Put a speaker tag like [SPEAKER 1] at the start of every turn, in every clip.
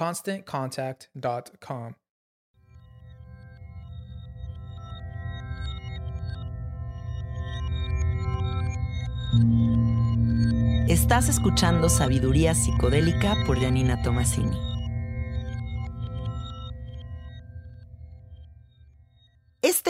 [SPEAKER 1] ConstantContact.com.
[SPEAKER 2] Estás escuchando Sabiduría Psicodélica por Janina Tomasini.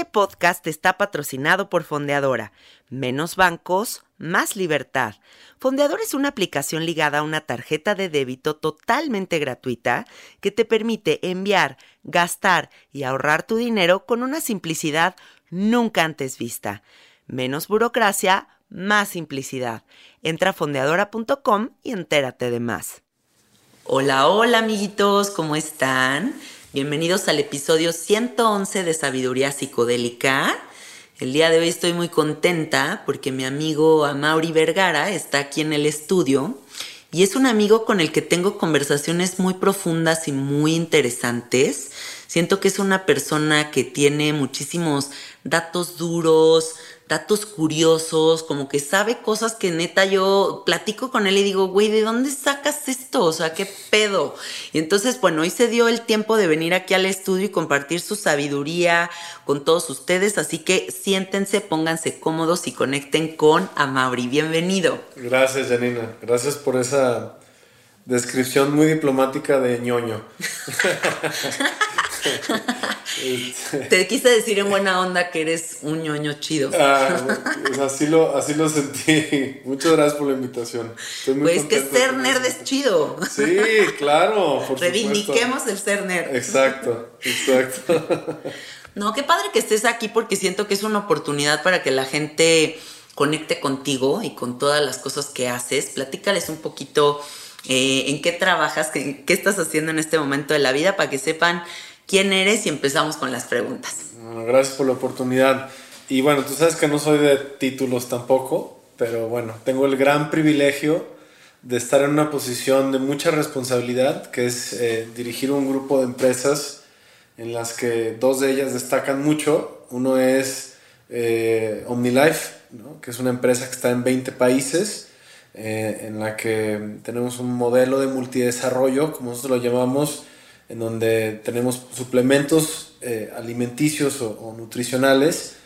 [SPEAKER 2] Este podcast está patrocinado por Fondeadora. Menos bancos, más libertad. Fondeadora es una aplicación ligada a una tarjeta de débito totalmente gratuita que te permite enviar, gastar y ahorrar tu dinero con una simplicidad nunca antes vista. Menos burocracia, más simplicidad. Entra a fondeadora.com y entérate de más. Hola, hola amiguitos, ¿cómo están? Bienvenidos al episodio 111 de Sabiduría Psicodélica. El día de hoy estoy muy contenta porque mi amigo Amaury Vergara está aquí en el estudio y es un amigo con el que tengo conversaciones muy profundas y muy interesantes. Siento que es una persona que tiene muchísimos datos duros, datos curiosos, como que sabe cosas que neta yo platico con él y digo, güey, ¿de dónde sacas esto? O sea, ¿qué pedo? Y entonces, bueno, hoy se dio el tiempo de venir aquí al estudio y compartir su sabiduría con todos ustedes, así que siéntense, pónganse cómodos y conecten con Amaury. Bienvenido.
[SPEAKER 3] Gracias, Janina. Gracias por esa descripción muy diplomática de ñoño.
[SPEAKER 2] Te quise decir en buena onda que eres un ñoño chido.
[SPEAKER 3] Ah, pues así, lo, así lo sentí. Muchas gracias por la invitación.
[SPEAKER 2] pues que ser nerd es chido.
[SPEAKER 3] Sí, claro.
[SPEAKER 2] Por Reivindiquemos el ser nerd.
[SPEAKER 3] Exacto, exacto.
[SPEAKER 2] No, qué padre que estés aquí porque siento que es una oportunidad para que la gente conecte contigo y con todas las cosas que haces. Platícales un poquito eh, en qué trabajas, qué, estás haciendo en este momento de la vida para que sepan quién eres y empezamos con las preguntas.
[SPEAKER 3] gracias por la oportunidad. Y bueno, tú sabes que no soy de títulos tampoco, pero bueno, tengo el gran privilegio de estar en una posición de mucha responsabilidad, que es eh, dirigir un grupo de empresas en las que dos de ellas destacan mucho. Uno es eh, OmniLife, que es una empresa que está en 20 países, eh, en la que tenemos un modelo de multidesarrollo, como nosotros lo llamamos, en donde tenemos suplementos eh, alimenticios o, nutricionales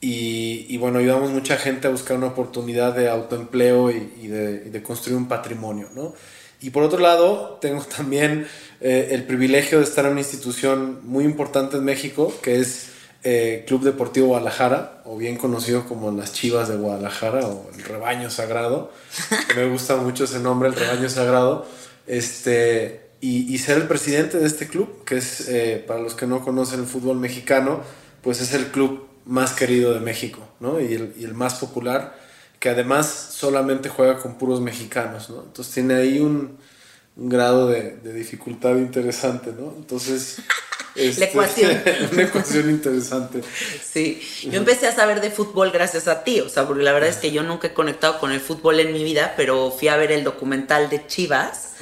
[SPEAKER 3] y, bueno, ayudamos mucha gente a buscar una oportunidad de autoempleo y, de, construir un patrimonio, ¿no? Y por otro lado, tengo también eh, el privilegio de estar en una institución muy importante en México, que es eh, Club Deportivo Guadalajara, o bien conocido como las Chivas de Guadalajara, o el Rebaño Sagrado. Me gusta mucho ese nombre, el Rebaño Sagrado. Este, y, ser el presidente de este club, que es, eh, para los que no conocen el fútbol mexicano, pues es el club más querido de México, ¿no? Y el, y el más popular, que además solamente juega con puros mexicanos, ¿no? Entonces tiene ahí un, un grado de, de, dificultad interesante, ¿no? Entonces...
[SPEAKER 2] Este, la ecuación.
[SPEAKER 3] una ecuación interesante.
[SPEAKER 2] Sí, yo empecé a saber de fútbol gracias a ti, o sea, porque la verdad es que yo nunca he conectado con el fútbol en mi vida, pero fui a ver el documental de Chivas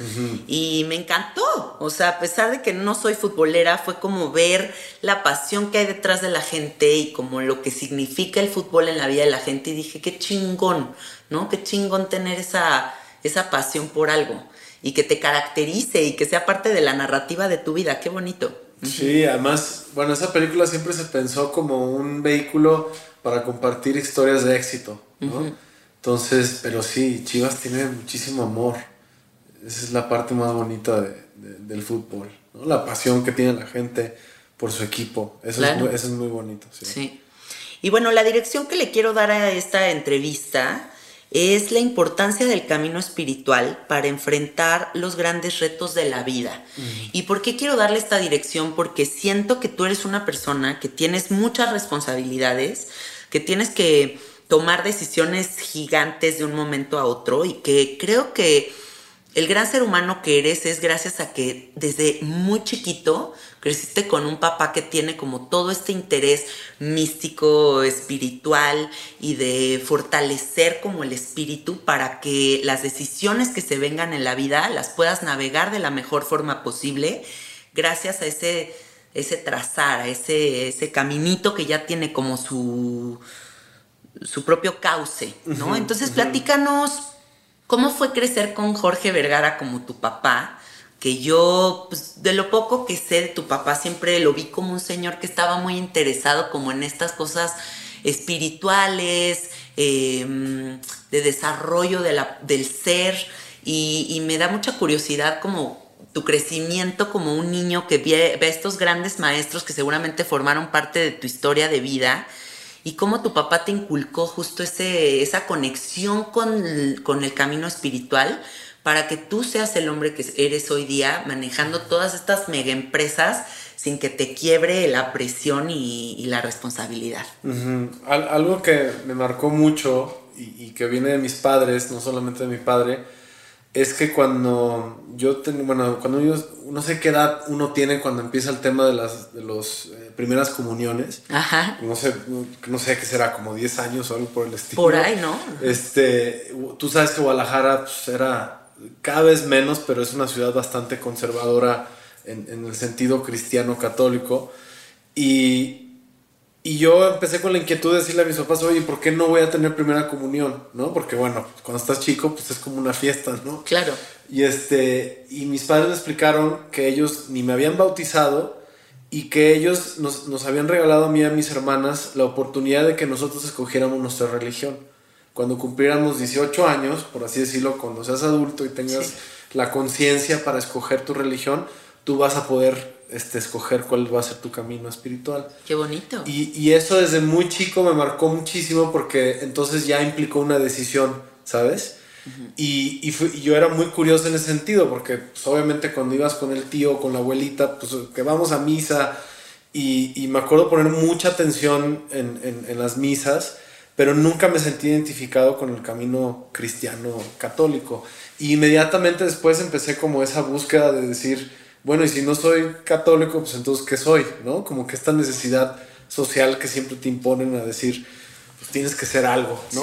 [SPEAKER 2] y me encantó, o sea, a pesar de que no soy futbolera, fue como ver la pasión que hay detrás de la gente y como lo que significa el fútbol en la vida de la gente y dije, qué chingón, ¿no? Qué chingón tener esa, esa pasión por algo y que te caracterice y que sea parte de la narrativa de tu vida. Qué bonito.
[SPEAKER 3] Sí, además, bueno, esa película siempre se pensó como un vehículo para compartir historias de éxito, ¿no? Entonces, pero sí, Chivas tiene muchísimo amor. Esa es la parte más bonita del fútbol, ¿no? La pasión que tiene la gente por su equipo. Eso, es, muy, eso es muy bonito. Sí.
[SPEAKER 2] sí. Y bueno, la dirección que le quiero dar a esta entrevista es la importancia del camino espiritual para enfrentar los grandes retos de la vida. ¿Y por qué quiero darle esta dirección? Porque siento que tú eres una persona que tienes muchas responsabilidades, que tienes que tomar decisiones gigantes de un momento a otro y que creo que el gran ser humano que eres es gracias a que desde muy chiquito creciste con un papá que tiene como todo este interés místico, espiritual y de fortalecer como el espíritu para que las decisiones que se vengan en la vida las puedas navegar de la mejor forma posible gracias a ese, ese trazar, a ese, ese caminito que ya tiene como su, su propio cauce, ¿no? Entonces platícanos ¿Cómo fue crecer con Jorge Vergara como tu papá? Que yo, pues, de lo poco que sé de tu papá, siempre lo vi como un señor que estaba muy interesado como en estas cosas espirituales, em, de desarrollo del ser, y, me da mucha curiosidad como tu crecimiento como un niño que ve, ve estos grandes maestros que seguramente formaron parte de tu historia de vida y cómo tu papá te inculcó justo ese, esa conexión con, el camino espiritual para que tú seas el hombre que eres hoy día manejando todas estas mega empresas sin que te quiebre la presión y, la responsabilidad.
[SPEAKER 3] algo que me marcó mucho y, y, que viene de mis padres, no solamente de mi padre, es que cuando yo tengo, bueno, cuando yo, no sé qué edad uno tiene cuando empieza el tema de las de los, eh, primeras comuniones.
[SPEAKER 2] Ajá.
[SPEAKER 3] No sé, no sé qué será, como 10 años o algo por el estilo.
[SPEAKER 2] Por ahí, ¿no?
[SPEAKER 3] Este, tú sabes que Guadalajara pues, era cada vez menos, pero es una ciudad bastante conservadora en, en el sentido cristiano católico. Y, y yo empecé con la inquietud de decirle a mis papás, oye, ¿por qué no voy a tener primera comunión? ¿No? Porque bueno, cuando estás chico, pues es como una fiesta, ¿no?
[SPEAKER 2] Claro.
[SPEAKER 3] Y este, y mis padres me explicaron que ellos ni me habían bautizado y que ellos nos, nos habían regalado a mí y a mis hermanas la oportunidad de que nosotros escogiéramos nuestra religión. Cuando cumpliéramos 18 años, por así decirlo, cuando seas adulto y tengas la conciencia para escoger tu religión, tú vas a poder este, escoger cuál va a ser tu camino espiritual.
[SPEAKER 2] Qué bonito.
[SPEAKER 3] Y, y, eso desde muy chico me marcó muchísimo porque entonces ya implicó una decisión, ¿sabes? Y, y, yo era muy curioso en ese sentido porque pues, obviamente cuando ibas con el tío, con la abuelita, pues que vamos a misa y, y me acuerdo poner mucha atención en, en, en las misas pero nunca me sentí identificado con el camino cristiano católico. Y inmediatamente después empecé como esa búsqueda de decir, bueno, y si no soy católico, pues entonces, ¿qué soy? ¿No? Como que esta necesidad social que siempre te imponen a decir, pues tienes que ser algo, ¿no?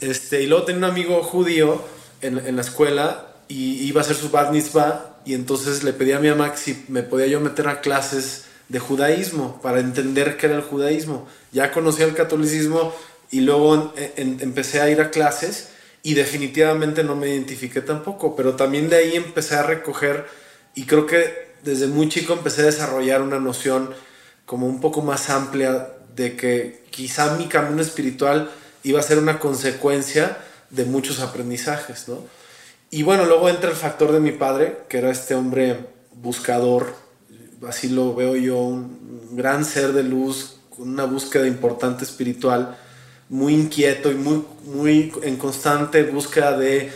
[SPEAKER 3] Este, y luego tenía un amigo judío en, en, la escuela y iba a hacer su bar mitzvah y entonces le pedí a mi mamá que si me podía yo meter a clases de judaísmo para entender qué era el judaísmo. Ya conocía el catolicismo y luego empecé a ir a clases y definitivamente no me identifiqué tampoco, pero también de ahí empecé a recoger y creo que desde muy chico empecé a desarrollar una noción como un poco más amplia de que quizá mi camino espiritual iba a ser una consecuencia de muchos aprendizajes, ¿no? Y bueno, luego entra el factor de mi padre, que era este hombre buscador, así lo veo yo, un gran ser de luz una búsqueda importante espiritual, muy inquieto y muy, muy en constante búsqueda de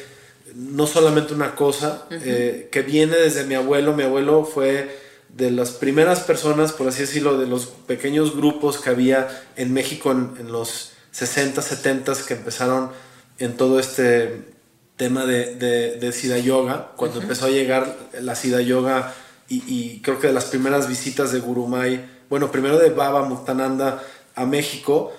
[SPEAKER 3] no solamente una cosa, eh, que viene desde mi abuelo. Mi abuelo fue de las primeras personas, por así decirlo, de los pequeños grupos que había en México en, los 60, 70 que empezaron en todo este tema de, de, Siddha Yoga, cuando empezó a llegar la Siddha Yoga y, creo que de las primeras visitas de Gurumay, bueno, primero de Baba Muktananda a México,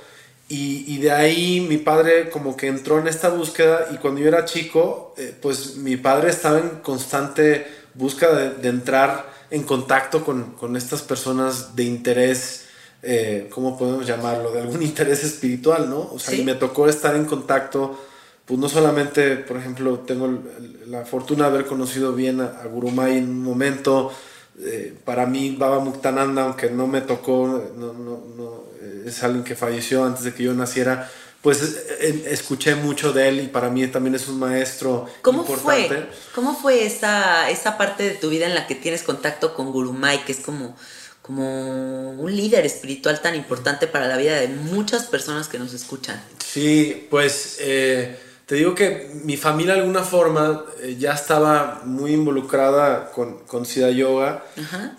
[SPEAKER 3] y, de ahí mi padre como que entró en esta búsqueda y cuando yo era chico, eh, pues mi padre estaba en constante búsqueda de, entrar en contacto con, con, estas personas de interés, eh, ¿cómo podemos llamarlo? De algún interés espiritual, ¿no? O sea, y me tocó estar en contacto, pues no solamente, por ejemplo, tengo la fortuna de haber conocido bien a, a Gurumay en un momento, eh, para mí Baba Muktananda, aunque no me tocó, no, no, no, es alguien que falleció antes de que yo naciera, pues eh, escuché mucho de él y para mí también es un maestro
[SPEAKER 2] ¿Cómo importante. Fue? ¿Cómo fue esa, esa parte de tu vida en la que tienes contacto con Gurumay, que es como, como un líder espiritual tan importante para la vida de muchas personas que nos escuchan?
[SPEAKER 3] Sí, pues... Te digo que mi familia de alguna forma eh, ya estaba muy involucrada con, con Siddha Yoga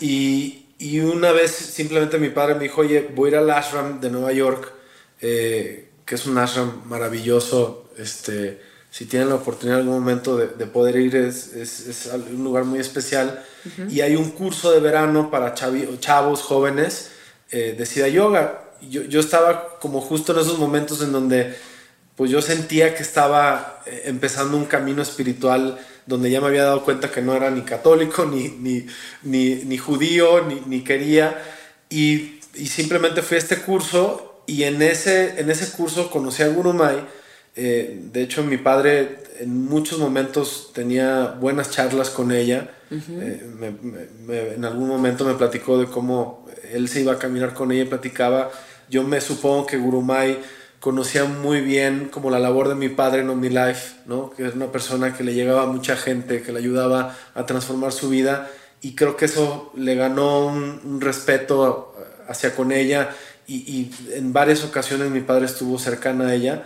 [SPEAKER 3] y, y, una vez simplemente mi padre me dijo, oye, voy a ir al ashram de Nueva York, eh, que es un ashram maravilloso, este, si tienen la oportunidad en algún momento de, de poder ir, es, es, es, un lugar muy especial y hay un curso de verano para chavos jóvenes eh, de Siddha Yoga. Yo, yo estaba como justo en esos momentos en donde pues yo sentía que estaba eh, empezando un camino espiritual donde ya me había dado cuenta que no era ni católico, ni, ni, ni, judío, ni, ni quería. Y, y, simplemente fui a este curso y en ese, en ese curso conocí a Gurumay. Eh, de hecho, mi padre en muchos momentos tenía buenas charlas con ella. Eh, en algún momento me platicó de cómo él se iba a caminar con ella y platicaba. Yo me supongo que Gurumay conocía muy bien como la labor de mi padre en OmniLife, ¿no? que es una persona que le llegaba a mucha gente, que le ayudaba a transformar su vida y creo que eso le ganó un, respeto hacia con ella y, en varias ocasiones mi padre estuvo cercana a ella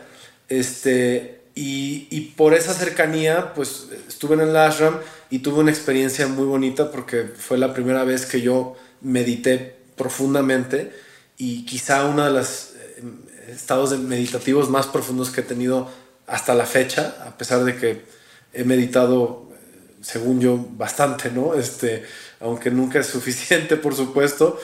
[SPEAKER 3] este, y, y, por esa cercanía pues estuve en el ashram y tuve una experiencia muy bonita porque fue la primera vez que yo medité profundamente y quizá una de las estados meditativos más profundos que he tenido hasta la fecha, a pesar de que he meditado, según yo, bastante, ¿no? Este, aunque nunca es suficiente, por supuesto.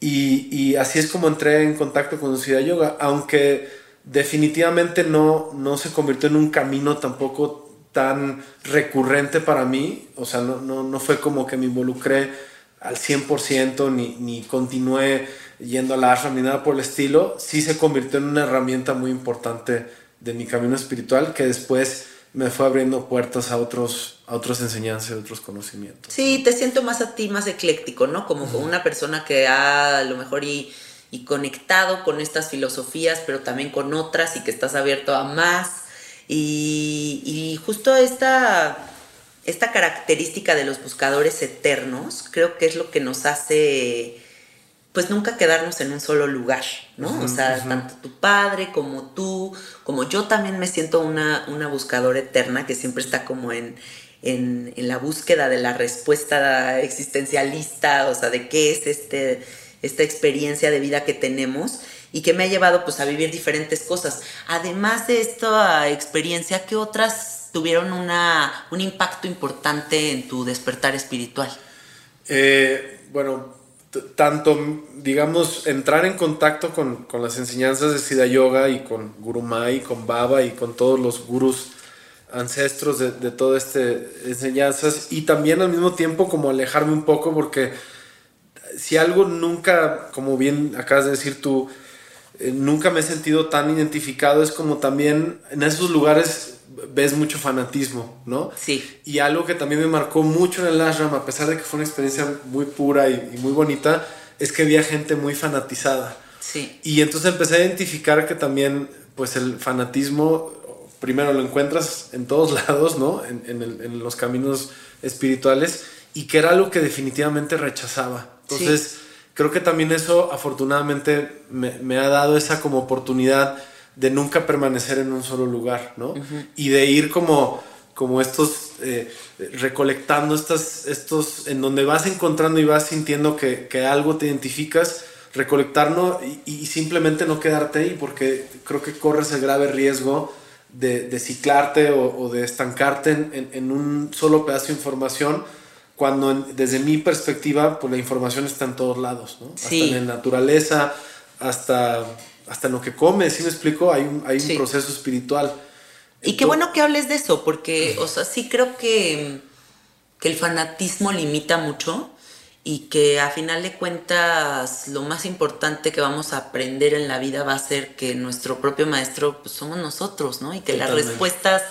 [SPEAKER 3] Y, así es como entré en contacto con Siddha Yoga, aunque definitivamente no, no se convirtió en un camino tampoco tan recurrente para mí, o sea, no, no, no fue como que me involucré al 100% ni, ni continué yendo a la ashram ni nada por el estilo, sí se convirtió en una herramienta muy importante de mi camino espiritual que después me fue abriendo puertas a otros a otras enseñanzas, a otros conocimientos.
[SPEAKER 2] Sí, te siento más a ti, más ecléctico, ¿no? Como, una persona que ha a lo mejor y, y, conectado con estas filosofías, pero también con otras y que estás abierto a más. Y, y justo esta, esta característica de los buscadores eternos creo que es lo que nos hace pues nunca quedarnos en un solo lugar, ¿no? o sea, tanto tu padre como tú, como yo también me siento una, una buscadora eterna que siempre está como en, en, la búsqueda de la respuesta existencialista, o sea, de qué es este, esta experiencia de vida que tenemos y que me ha llevado pues a vivir diferentes cosas. Además de esta experiencia, ¿qué otras tuvieron una, un impacto importante en tu despertar espiritual?
[SPEAKER 3] Eh, bueno, tanto, digamos, entrar en contacto con, con, las enseñanzas de Siddha Yoga y con Guru Mai, con Baba y con todos los gurus ancestros de, de todas estas enseñanzas y también al mismo tiempo como alejarme un poco porque si algo nunca, como bien acabas de decir tú, eh, nunca me he sentido tan identificado, es como también en esos lugares ves mucho fanatismo, ¿no?
[SPEAKER 2] Sí.
[SPEAKER 3] Y algo que también me marcó mucho en el ashram, a pesar de que fue una experiencia muy pura y, muy bonita, es que había gente muy fanatizada.
[SPEAKER 2] Sí.
[SPEAKER 3] Y entonces empecé a identificar que también, pues el fanatismo, primero lo encuentras en todos lados, ¿no? En, en, los caminos espirituales, y que era algo que definitivamente rechazaba. Entonces, creo que también eso afortunadamente me, ha dado esa como oportunidad de nunca permanecer en un solo lugar, ¿no? Y de ir como, como estos, eh, recolectando estas, estos, en donde vas encontrando y vas sintiendo que, que algo te identificas, recolectarlo y, simplemente no quedarte ahí, porque creo que corres el grave riesgo de, de ciclarte o, de estancarte en, en, un solo pedazo de información, cuando desde mi perspectiva, pues la información está en todos lados, ¿no? Hasta en la naturaleza, hasta, hasta en lo que comes, ¿sí me explico? Hay un, hay un proceso espiritual.
[SPEAKER 2] Y qué bueno que hables de eso, porque, o sea, sí creo que, que el fanatismo limita mucho y que a final de cuentas lo más importante que vamos a aprender en la vida va a ser que nuestro propio maestro pues, somos nosotros, ¿no? Y que las respuestas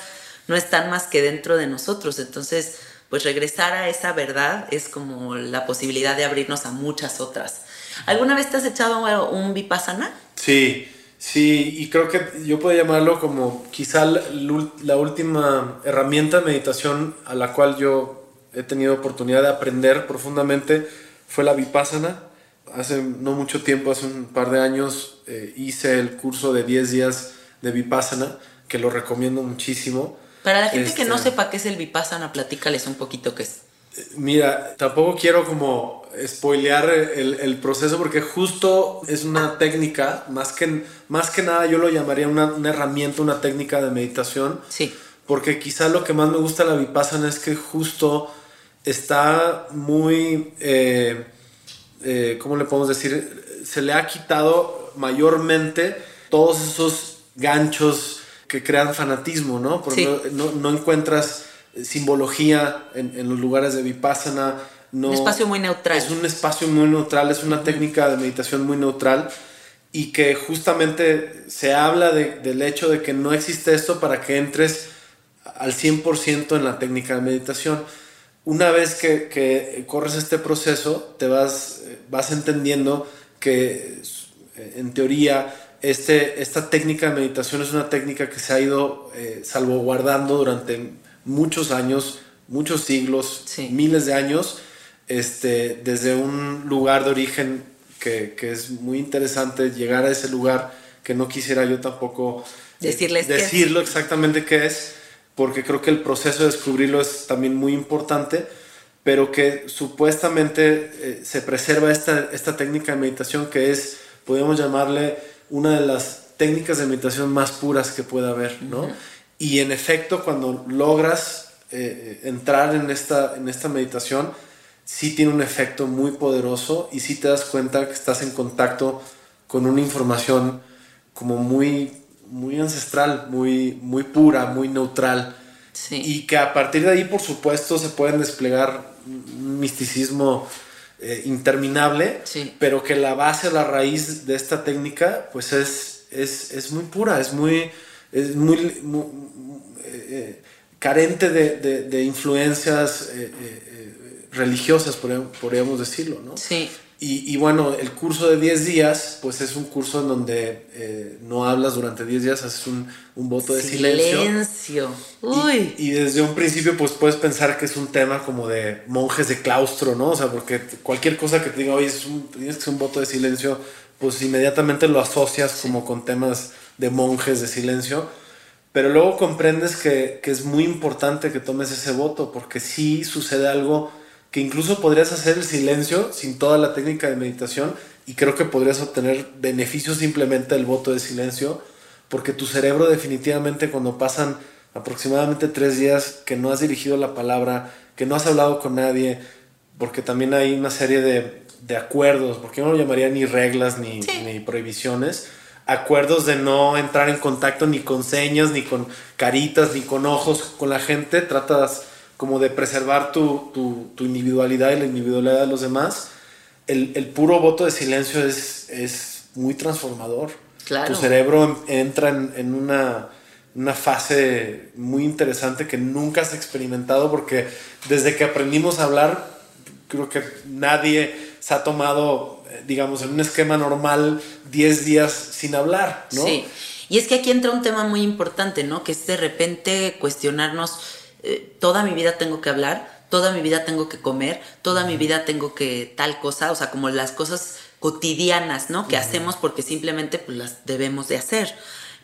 [SPEAKER 2] no están más que dentro de nosotros. Entonces, pues regresar a esa verdad es como la posibilidad de abrirnos a muchas otras. ¿Alguna vez te has echado un vipassana?
[SPEAKER 3] Sí, sí, y creo que yo puedo llamarlo como quizá la, última herramienta de meditación a la cual yo he tenido oportunidad de aprender profundamente fue la vipassana. Hace no mucho tiempo, hace un par de años, eh, hice el curso de 10 días de vipassana, que lo recomiendo muchísimo.
[SPEAKER 2] Para la gente que no este, sepa qué es el vipassana, platícales un poquito qué es.
[SPEAKER 3] Mira, tampoco quiero como spoilear el, el, proceso porque justo es una técnica, más que, más que nada yo lo llamaría una, una herramienta, una técnica de meditación.
[SPEAKER 2] Sí.
[SPEAKER 3] Porque quizá lo que más me gusta de la vipassana es que justo está muy, eh, eh, ¿cómo le podemos decir? Se le ha quitado mayormente todos esos ganchos que crean fanatismo, ¿no? Porque no, no, encuentras simbología en, los lugares de Vipassana. No,
[SPEAKER 2] un espacio muy neutral.
[SPEAKER 3] Es un espacio muy neutral, es una técnica de meditación muy neutral y que justamente se habla del hecho de que no existe esto para que entres al 100% en la técnica de meditación una vez que, corres este proceso, te vas, vas entendiendo que eh, en teoría este, esta técnica de meditación es una técnica que se ha ido eh, salvaguardando durante muchos años, muchos siglos, miles de años, este, desde un lugar de origen que, es muy interesante llegar a ese lugar que no quisiera yo tampoco
[SPEAKER 2] eh, Decirles
[SPEAKER 3] decirlo exactamente qué es porque creo que el proceso de descubrirlo es también muy importante, pero que supuestamente eh, se preserva esta, esta técnica de meditación que es, podemos llamarle, una de las técnicas de meditación más puras que pueda haber, ¿no? Y en efecto, cuando logras eh, entrar en esta, en esta meditación, sí tiene un efecto muy poderoso y sí te das cuenta que estás en contacto con una información como muy muy ancestral, muy, muy pura, muy neutral. Y que a partir de ahí, por supuesto, se pueden desplegar un misticismo eh, interminable, pero que la base, la raíz de esta técnica, pues es, es, muy pura, es muy, es muy, eh, eh, carente de, influencias religiosas, podríamos decirlo, ¿no?
[SPEAKER 2] Sí.
[SPEAKER 3] Y, bueno, el curso de 10 días, pues es un curso en donde eh, no hablas durante 10 días, haces un, un voto de silencio.
[SPEAKER 2] Silencio. Uy.
[SPEAKER 3] Y, desde un principio, pues puedes pensar que es un tema como de monjes de claustro, ¿no? O sea, porque cualquier cosa que te diga, oye, es un, tienes que hacer un voto de silencio, pues inmediatamente lo asocias como con temas de monjes de silencio. Pero luego comprendes que, que es muy importante que tomes ese voto, porque sí sucede algo que incluso podrías hacer el silencio sin toda la técnica de meditación y creo que podrías obtener beneficios simplemente del voto de silencio, porque tu cerebro definitivamente cuando pasan aproximadamente tres días que no has dirigido la palabra, que no has hablado con nadie, porque también hay una serie de, de acuerdos, porque yo no lo llamaría ni reglas ni, ni prohibiciones, acuerdos de no entrar en contacto ni con señas, ni con caritas, ni con ojos con la gente, tratas como de preservar tu, tu, individualidad y la individualidad de los demás, el, el puro voto de silencio es, es muy transformador.
[SPEAKER 2] Claro.
[SPEAKER 3] Tu cerebro entra en, en una, una, fase muy interesante que nunca has experimentado porque desde que aprendimos a hablar, creo que nadie se ha tomado, eh, digamos, en un esquema normal 10 días sin hablar, ¿no?
[SPEAKER 2] Sí. Y es que aquí entra un tema muy importante, ¿no? Que es de repente cuestionarnos eh, toda mi vida tengo que hablar, toda mi vida tengo que comer, toda mi vida tengo que tal cosa, o sea, como las cosas cotidianas, ¿no? Que hacemos porque simplemente pues, las debemos de hacer.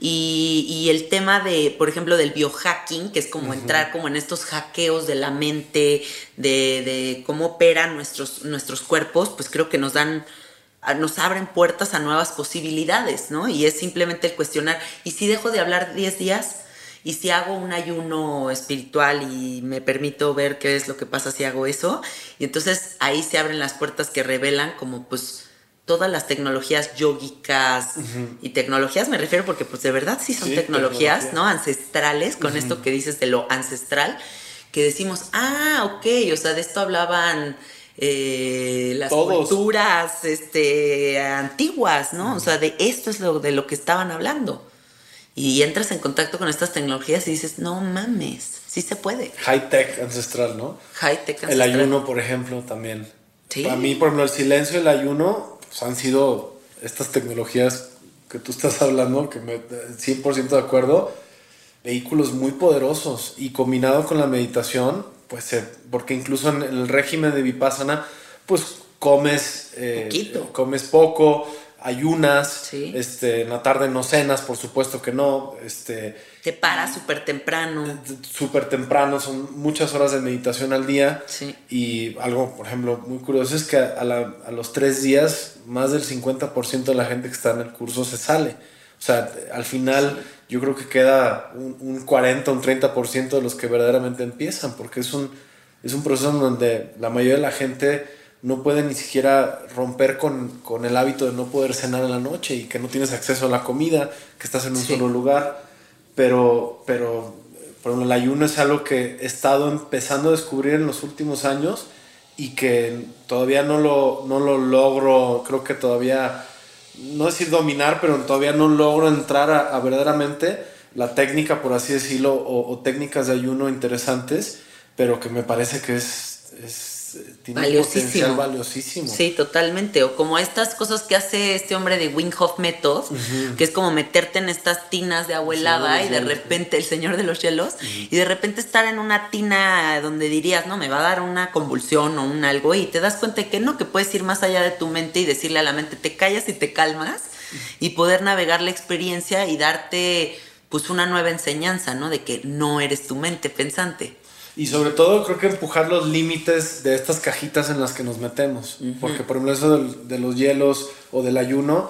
[SPEAKER 2] Y, el tema de, por ejemplo, del biohacking, que es como entrar como en estos hackeos de la mente, de, de, cómo operan nuestros, nuestros cuerpos, pues creo que nos dan, nos abren puertas a nuevas posibilidades, ¿no? Y es simplemente el cuestionar, ¿y si dejo de hablar 10 días? ¿Y si hago un ayuno espiritual y me permito ver qué es lo que pasa si hago eso? Y entonces ahí se abren las puertas que revelan como pues todas las tecnologías yógicas y tecnologías, me refiero porque pues de verdad sí son tecnologías, ¿no? Ancestrales, con esto que dices de lo ancestral, que decimos, ah, ok, o sea, de esto hablaban eh, las culturas este, antiguas, ¿no? O sea, de esto es lo, de lo que estaban hablando. Y entras en contacto con estas tecnologías y dices, no mames, sí se puede.
[SPEAKER 3] High tech ancestral, ¿no?
[SPEAKER 2] High tech
[SPEAKER 3] ancestral. El ayuno, por ejemplo, también. Sí. Para mí, por ejemplo, el silencio y el ayuno pues, han sido estas tecnologías que tú estás hablando, que me 100% de acuerdo, vehículos muy poderosos y combinado con la meditación, pues porque incluso en el régimen de Vipassana, pues comes, eh, comes poco, ayunas, este, en la tarde no cenas, por supuesto que no, este,
[SPEAKER 2] te paras súper temprano.
[SPEAKER 3] Súper temprano, son muchas horas de meditación al día.
[SPEAKER 2] Sí.
[SPEAKER 3] Y algo, por ejemplo, muy curioso es que a, los tres días, más del 50% de la gente que está en el curso se sale. O sea, al final yo creo que queda un, 40, un 30% de los que verdaderamente empiezan, porque es un, es un proceso en donde la mayoría de la gente no puede ni siquiera romper con, con, el hábito de no poder cenar en la noche y que no tienes acceso a la comida, que estás en un solo lugar. Pero, pero por ejemplo, el ayuno es algo que he estado empezando a descubrir en los últimos años y que todavía no lo, no lo logro, creo que todavía, no decir dominar, pero todavía no logro entrar a, verdaderamente la técnica, por así decirlo, o, o, técnicas de ayuno interesantes, pero que me parece que es, es tiene valiosísimo. valiosísimo.
[SPEAKER 2] Sí, totalmente. O como estas cosas que hace este hombre de Wing Method, que es como meterte en estas tinas de abuelada y de repente, el señor de los hielos, y de repente estar en una tina donde dirías, no, me va a dar una convulsión o un algo, y te das cuenta que no, que puedes ir más allá de tu mente y decirle a la mente, te callas y te calmas, y poder navegar la experiencia y darte pues una nueva enseñanza, ¿no? De que no eres tu mente pensante.
[SPEAKER 3] Y sobre todo creo que empujar los límites de estas cajitas en las que nos metemos. Porque por ejemplo eso de los hielos o del ayuno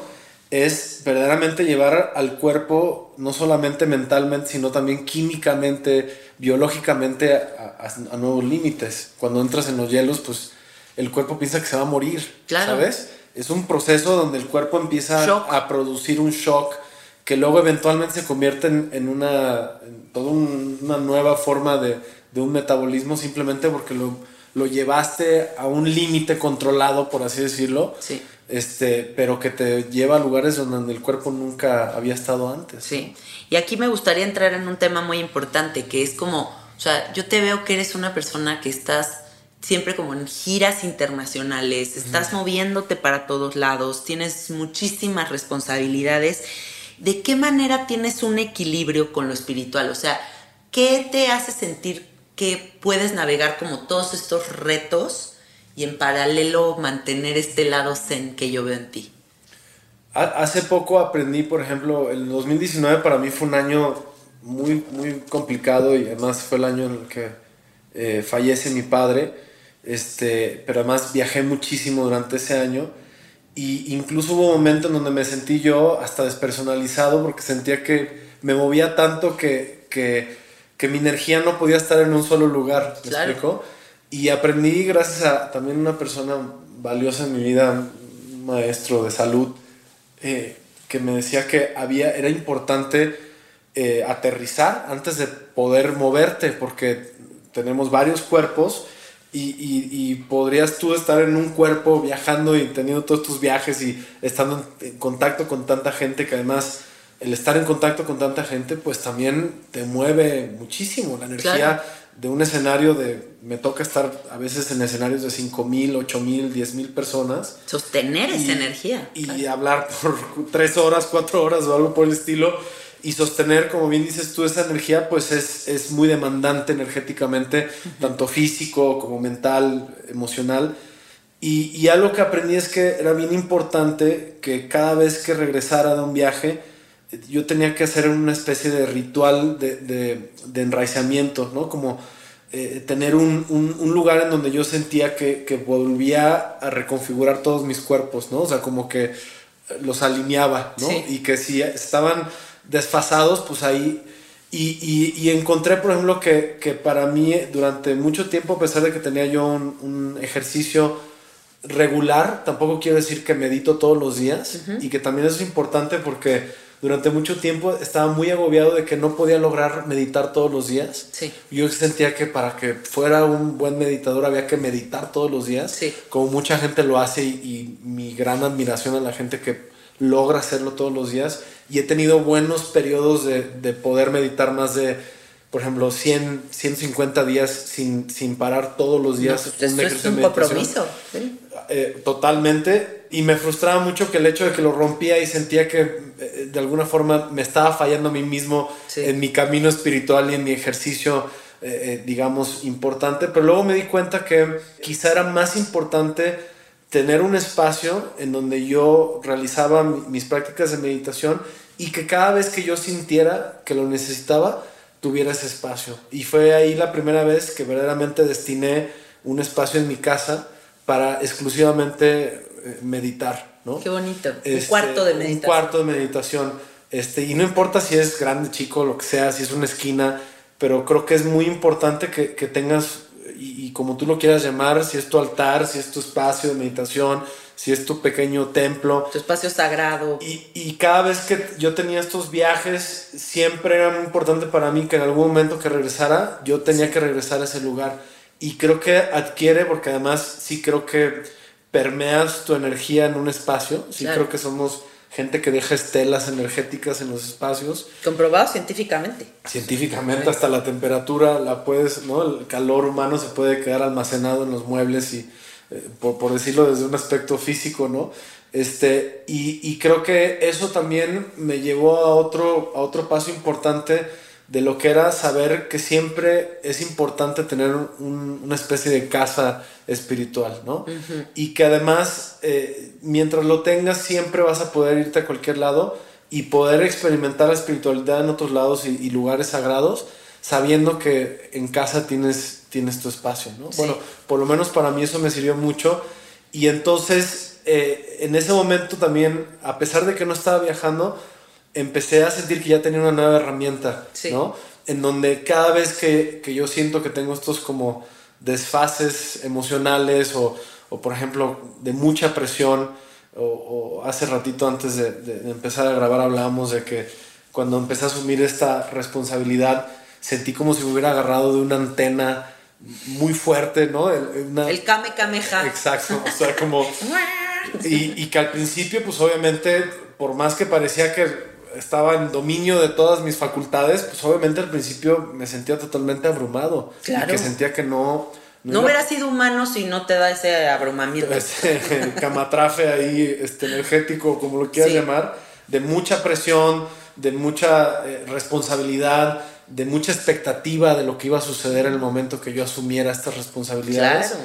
[SPEAKER 3] es verdaderamente llevar al cuerpo no solamente mentalmente, sino también químicamente, biológicamente a, nuevos límites. Cuando entras en los hielos, pues el cuerpo piensa que se va a morir, ¿sabes? Es un proceso donde el cuerpo empieza a producir un shock que luego eventualmente se convierte en, una, toda una nueva forma de, de un metabolismo simplemente porque lo, lo llevaste a un límite controlado, por así decirlo.
[SPEAKER 2] Sí.
[SPEAKER 3] Este, pero que te lleva a lugares donde el cuerpo nunca había estado antes.
[SPEAKER 2] Sí. Y aquí me gustaría entrar en un tema muy importante, que es como, o sea, yo te veo que eres una persona que estás siempre como en giras internacionales, estás moviéndote para todos lados, tienes muchísimas responsabilidades. ¿De qué manera tienes un equilibrio con lo espiritual? O sea, ¿qué te hace sentir que puedes navegar como todos estos retos y en paralelo mantener este lado zen que yo veo en ti?
[SPEAKER 3] Hace poco aprendí, por ejemplo, el 2019 para mí fue un año muy, muy complicado y además fue el año en el que eh, fallece mi padre, este, pero además viajé muchísimo durante ese año y incluso hubo momentos en donde me sentí yo hasta despersonalizado porque sentía que me movía tanto que, que que mi energía no podía estar en un solo lugar, ¿me explico? Y aprendí gracias a también una persona valiosa en mi vida, un maestro de salud, eh, que me decía que había, era importante eh, aterrizar antes de poder moverte, porque tenemos varios cuerpos y, y, podrías tú estar en un cuerpo viajando y teniendo todos tus viajes y estando en contacto con tanta gente que además el estar en contacto con tanta gente, pues también te mueve muchísimo la energía de un escenario de, me toca estar a veces en escenarios de 5 mil, 8 mil, 10 mil personas.
[SPEAKER 2] Sostener esa energía.
[SPEAKER 3] Y hablar por 3 horas, 4 horas o algo por el estilo. y sostener, como bien dices tú, esa energía, pues es, es muy demandante energéticamente, tanto físico como mental, emocional. Y, y, algo que aprendí es que era bien importante que cada vez que regresara de un viaje, yo tenía que hacer una especie de ritual de, de, de enraizamiento, ¿no? Como eh, tener un, un, un, lugar en donde yo sentía que, que, volvía a reconfigurar todos mis cuerpos, ¿no? O sea, como que los alineaba, ¿no? Sí. Y que si estaban desfasados, pues ahí... Y, y, y encontré, por ejemplo, que, que, para mí durante mucho tiempo, a pesar de que tenía yo un, un ejercicio regular, tampoco quiero decir que medito todos los días uh -huh. y que también eso es importante porque durante mucho tiempo estaba muy agobiado de que no podía lograr meditar todos los días.
[SPEAKER 2] Sí.
[SPEAKER 3] Yo sentía que para que fuera un buen meditador había que meditar todos los días,
[SPEAKER 2] sí.
[SPEAKER 3] como mucha gente lo hace y, y, mi gran admiración a la gente que logra hacerlo todos los días. Y he tenido buenos periodos de, de poder meditar más de, por ejemplo, 100, 150 días sin, sin parar todos los días.
[SPEAKER 2] No, pues esto es un compromiso. ¿sí?
[SPEAKER 3] Eh, totalmente y me frustraba mucho que el hecho de que lo rompía y sentía que eh, de alguna forma me estaba fallando a mí mismo
[SPEAKER 2] sí.
[SPEAKER 3] en mi camino espiritual y en mi ejercicio eh, digamos importante pero luego me di cuenta que quizá era más importante tener un espacio en donde yo realizaba mis prácticas de meditación y que cada vez que yo sintiera que lo necesitaba tuviera ese espacio y fue ahí la primera vez que verdaderamente destiné un espacio en mi casa para exclusivamente eh, meditar, ¿no?
[SPEAKER 2] Qué bonito. Este, un cuarto de meditación.
[SPEAKER 3] Un cuarto de meditación. Este, y no importa si es grande, chico, lo que sea, si es una esquina, pero creo que es muy importante que, que tengas, y, y, como tú lo quieras llamar, si es tu altar, si es tu espacio de meditación, si es tu pequeño templo.
[SPEAKER 2] Tu espacio sagrado.
[SPEAKER 3] Y, y cada vez que yo tenía estos viajes, siempre era muy importante para mí que en algún momento que regresara, yo tenía que regresar a ese lugar y creo que adquiere, porque además sí creo que permeas tu energía en un espacio, sí claro. creo que somos gente que deja estelas energéticas en los espacios.
[SPEAKER 2] Comprobado científicamente.
[SPEAKER 3] Científicamente, hasta la temperatura la puedes, ¿no? El calor humano se puede quedar almacenado en los muebles y, eh, por, por, decirlo desde un aspecto físico, ¿no? Este, y, y, creo que eso también me llevó a otro, a otro paso importante de lo que era saber que siempre es importante tener un, una especie de casa espiritual, ¿no? Uh -huh. Y que además, eh, mientras lo tengas, siempre vas a poder irte a cualquier lado y poder experimentar la espiritualidad en otros lados y, y lugares sagrados, sabiendo que en casa tienes, tienes tu espacio, ¿no? Sí. Bueno, por lo menos para mí eso me sirvió mucho. Y entonces, eh, en ese momento también, a pesar de que no estaba viajando, empecé a sentir que ya tenía una nueva herramienta, sí. ¿no? En donde cada vez que, que, yo siento que tengo estos como desfases emocionales o, o por ejemplo, de mucha presión, o, o hace ratito antes de, de, empezar a grabar hablábamos de que cuando empecé a asumir esta responsabilidad, sentí como si me hubiera agarrado de una antena muy fuerte, ¿no?
[SPEAKER 2] Una... El Kame Kameha.
[SPEAKER 3] Exacto, o sea, como... y, y que al principio, pues obviamente, por más que parecía que estaba en dominio de todas mis facultades, pues obviamente al principio me sentía totalmente abrumado.
[SPEAKER 2] Claro.
[SPEAKER 3] Y que sentía que no...
[SPEAKER 2] No, no hubiera sido humano si no te da ese abrumamiento.
[SPEAKER 3] Ese camatrafe ahí este, energético, como lo quieras sí. llamar, de mucha presión, de mucha eh, responsabilidad, de mucha expectativa de lo que iba a suceder en el momento que yo asumiera estas responsabilidades.
[SPEAKER 2] Claro.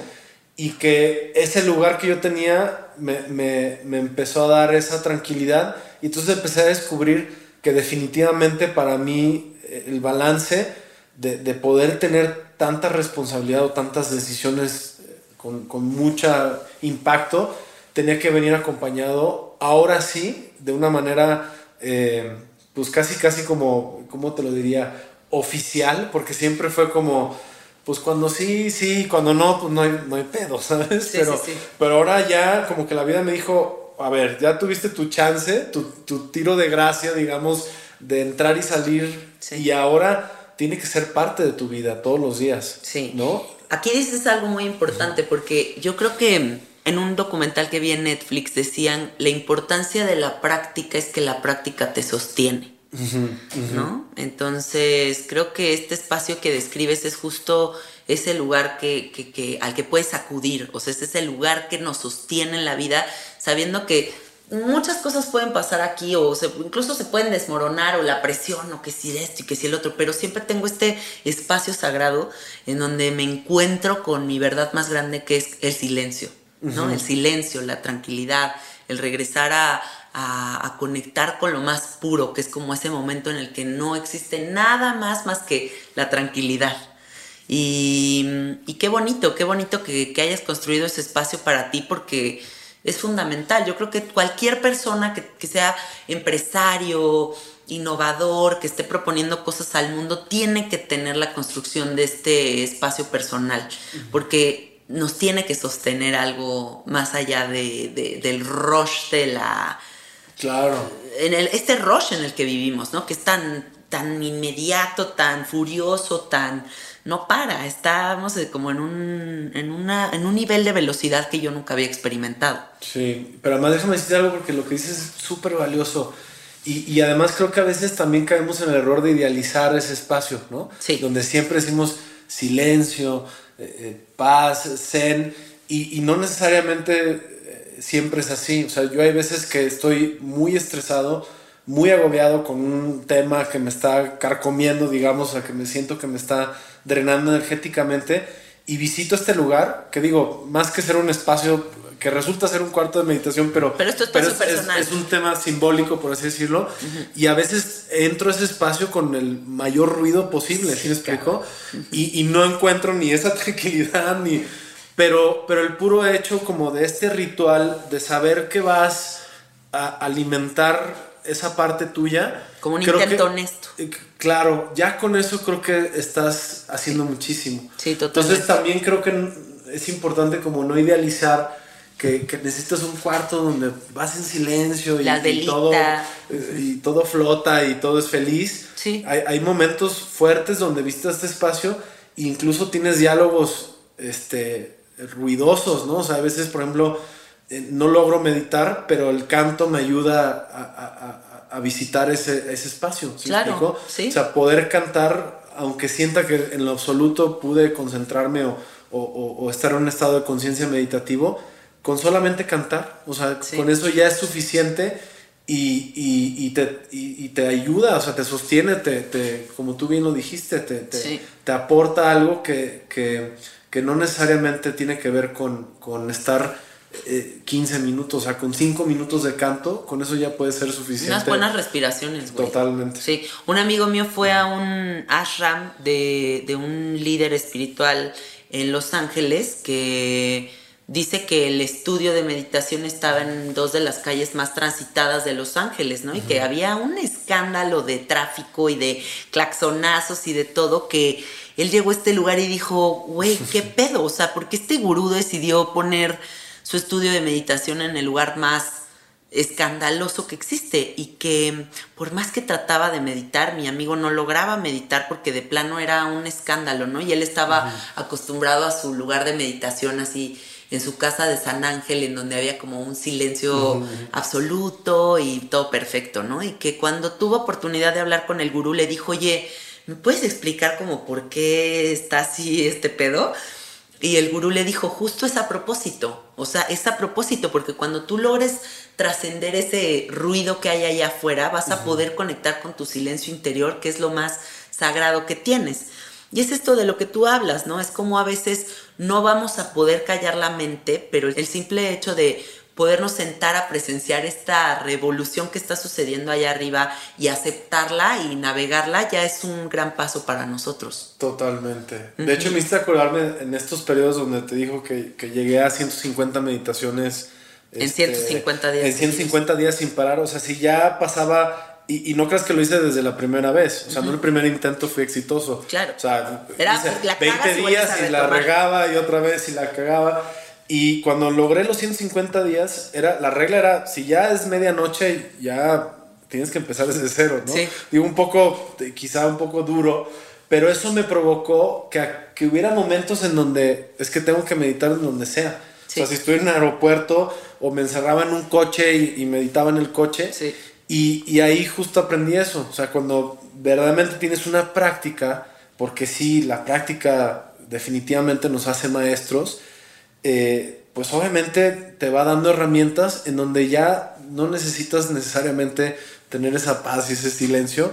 [SPEAKER 3] Y que ese lugar que yo tenía me, me, me empezó a dar esa tranquilidad y entonces empecé a descubrir que definitivamente para mí eh, el balance de, de poder tener tanta responsabilidad o tantas decisiones eh, con, con mucho impacto tenía que venir acompañado, ahora sí, de una manera, eh, pues casi, casi como, ¿cómo te lo diría? Oficial, porque siempre fue como, pues cuando sí, sí, cuando no, pues no hay, no hay pedo, ¿sabes?
[SPEAKER 2] Sí,
[SPEAKER 3] pero,
[SPEAKER 2] sí, sí.
[SPEAKER 3] pero ahora ya como que la vida me dijo, a ver, ya tuviste tu chance, tu, tu tiro de gracia, digamos, de entrar y salir, y ahora tiene que ser parte de tu vida todos los días.
[SPEAKER 2] Sí.
[SPEAKER 3] ¿No?
[SPEAKER 2] Aquí dices algo muy importante, porque yo creo que en un documental que vi en Netflix decían, la importancia de la práctica es que la práctica te sostiene. Uh -huh, uh -huh. ¿No? Entonces, creo que este espacio que describes es justo ese lugar que, que, que, al que puedes acudir, o sea, es ese lugar que nos sostiene en la vida, sabiendo que muchas cosas pueden pasar aquí o incluso se pueden desmoronar o la presión o que si esto y que si el otro, pero siempre tengo este espacio sagrado en donde me encuentro con mi verdad más grande que es el silencio, ¿no? El silencio, la tranquilidad, el regresar a, a, conectar con lo más puro, que es como ese momento en el que no existe nada más más que la tranquilidad. Y, y qué bonito, qué bonito que, que hayas construido ese espacio para ti porque es fundamental. Yo creo que cualquier persona que, sea empresario, innovador, que esté proponiendo cosas al mundo, tiene que tener la construcción de este espacio personal, porque nos tiene que sostener algo más allá de, del rush de la...
[SPEAKER 3] Claro.
[SPEAKER 2] En el, este rush en el que vivimos, ¿no? Que es tan, tan inmediato, tan furioso, tan no para, estamos como en un, en, una, en un nivel de velocidad que yo nunca había experimentado.
[SPEAKER 3] Sí, pero además déjame decirte algo porque lo que dices es súper valioso. Y, y, además creo que a veces también caemos en el error de idealizar ese espacio, ¿no?
[SPEAKER 2] Sí.
[SPEAKER 3] Donde siempre decimos silencio, eh, eh, paz, zen, y, y no necesariamente eh, siempre es así. O sea, yo hay veces que estoy muy estresado, muy agobiado con un tema que me está carcomiendo, digamos, o sea, que me siento que me está drenando energéticamente y visito este lugar, que digo, más que ser un espacio que resulta ser un cuarto de meditación, pero,
[SPEAKER 2] pero, esto es,
[SPEAKER 3] personal. Es, un tema simbólico, por así decirlo, y a veces entro a ese espacio con el mayor ruido posible, ¿sí, me explico? y, y, no encuentro ni esa tranquilidad, ni... Pero, pero el puro hecho como de este ritual, de saber que vas a alimentar esa parte tuya.
[SPEAKER 2] Como un intento honesto.
[SPEAKER 3] Eh, claro, ya con eso creo que estás haciendo muchísimo.
[SPEAKER 2] Sí, totalmente.
[SPEAKER 3] Entonces también creo que es importante como no idealizar que, necesitas un cuarto donde vas en silencio y, todo, eh, y todo flota y todo es feliz.
[SPEAKER 2] Sí.
[SPEAKER 3] Hay, hay momentos fuertes donde visitas este espacio e incluso tienes diálogos este, ruidosos, ¿no? O sea, a veces, por ejemplo, eh, no logro meditar, pero el canto me ayuda a, visitar ese, espacio.
[SPEAKER 2] claro,
[SPEAKER 3] O sea, poder cantar, aunque sienta que en lo absoluto pude concentrarme o, estar en un estado de conciencia meditativo, con solamente cantar, o sea, con eso ya es suficiente y, te, te, ayuda, o sea, te sostiene, te, como tú bien lo dijiste, te, te, aporta algo que, que, no necesariamente tiene que ver con, con estar 15 eh, minutos, o sea, con 5 minutos de canto, con eso ya puede ser suficiente.
[SPEAKER 2] Unas buenas respiraciones,
[SPEAKER 3] güey. Totalmente.
[SPEAKER 2] Sí, un amigo mío fue a un ashram de, de un líder espiritual en Los Ángeles que dice que el estudio de meditación estaba en dos de las calles más transitadas de Los Ángeles, ¿no? Y que había un escándalo de tráfico y de claxonazos y de todo que él llegó a este lugar y dijo, güey, ¿qué pedo? O sea, porque este gurú decidió poner su estudio de meditación en el lugar más escandaloso que existe y que por más que trataba de meditar, mi amigo no lograba meditar porque de plano era un escándalo, ¿no? Y él estaba acostumbrado a su lugar de meditación así en su casa de San Ángel, en donde había como un silencio absoluto y todo perfecto, ¿no? Y que cuando tuvo oportunidad de hablar con el gurú le dijo, oye, ¿me puedes explicar como por qué está así este pedo? Y el gurú le dijo, justo es a propósito, o sea, es a propósito, porque cuando tú logres trascender ese ruido que hay allá afuera, vas a poder conectar con tu silencio interior, que es lo más sagrado que tienes. Y es esto de lo que tú hablas, ¿no? Es como a veces no vamos a poder callar la mente, pero el simple hecho de podernos sentar a presenciar esta revolución que está sucediendo allá arriba y aceptarla y navegarla ya es un gran paso para nosotros.
[SPEAKER 3] Totalmente. De hecho, me hiciste acordarme en estos periodos donde te dijo que, que llegué a 150 meditaciones.
[SPEAKER 2] En 150 este, días.
[SPEAKER 3] En 150 días sin parar. O sea, si ya pasaba y, no creas que lo hice desde la primera vez. O sea, no el primer intento fue exitoso.
[SPEAKER 2] Claro.
[SPEAKER 3] O sea, Era, 20 días y la regaba y otra vez y la cagaba. Y cuando logré los 150 días, era, la regla era, si ya es medianoche, ya tienes que empezar desde cero, ¿no?
[SPEAKER 2] Sí.
[SPEAKER 3] Digo, un poco, quizá un poco duro, pero eso me provocó que, que hubiera momentos en donde es que tengo que meditar en donde sea. O sea, si estoy en un aeropuerto o me encerraba en un coche y, meditaba en el coche.
[SPEAKER 2] Sí.
[SPEAKER 3] Y, y, ahí justo aprendí eso. O sea, cuando verdaderamente tienes una práctica, porque sí, la práctica definitivamente nos hace maestros, eh, pues obviamente te va dando herramientas en donde ya no necesitas necesariamente tener esa paz y ese silencio.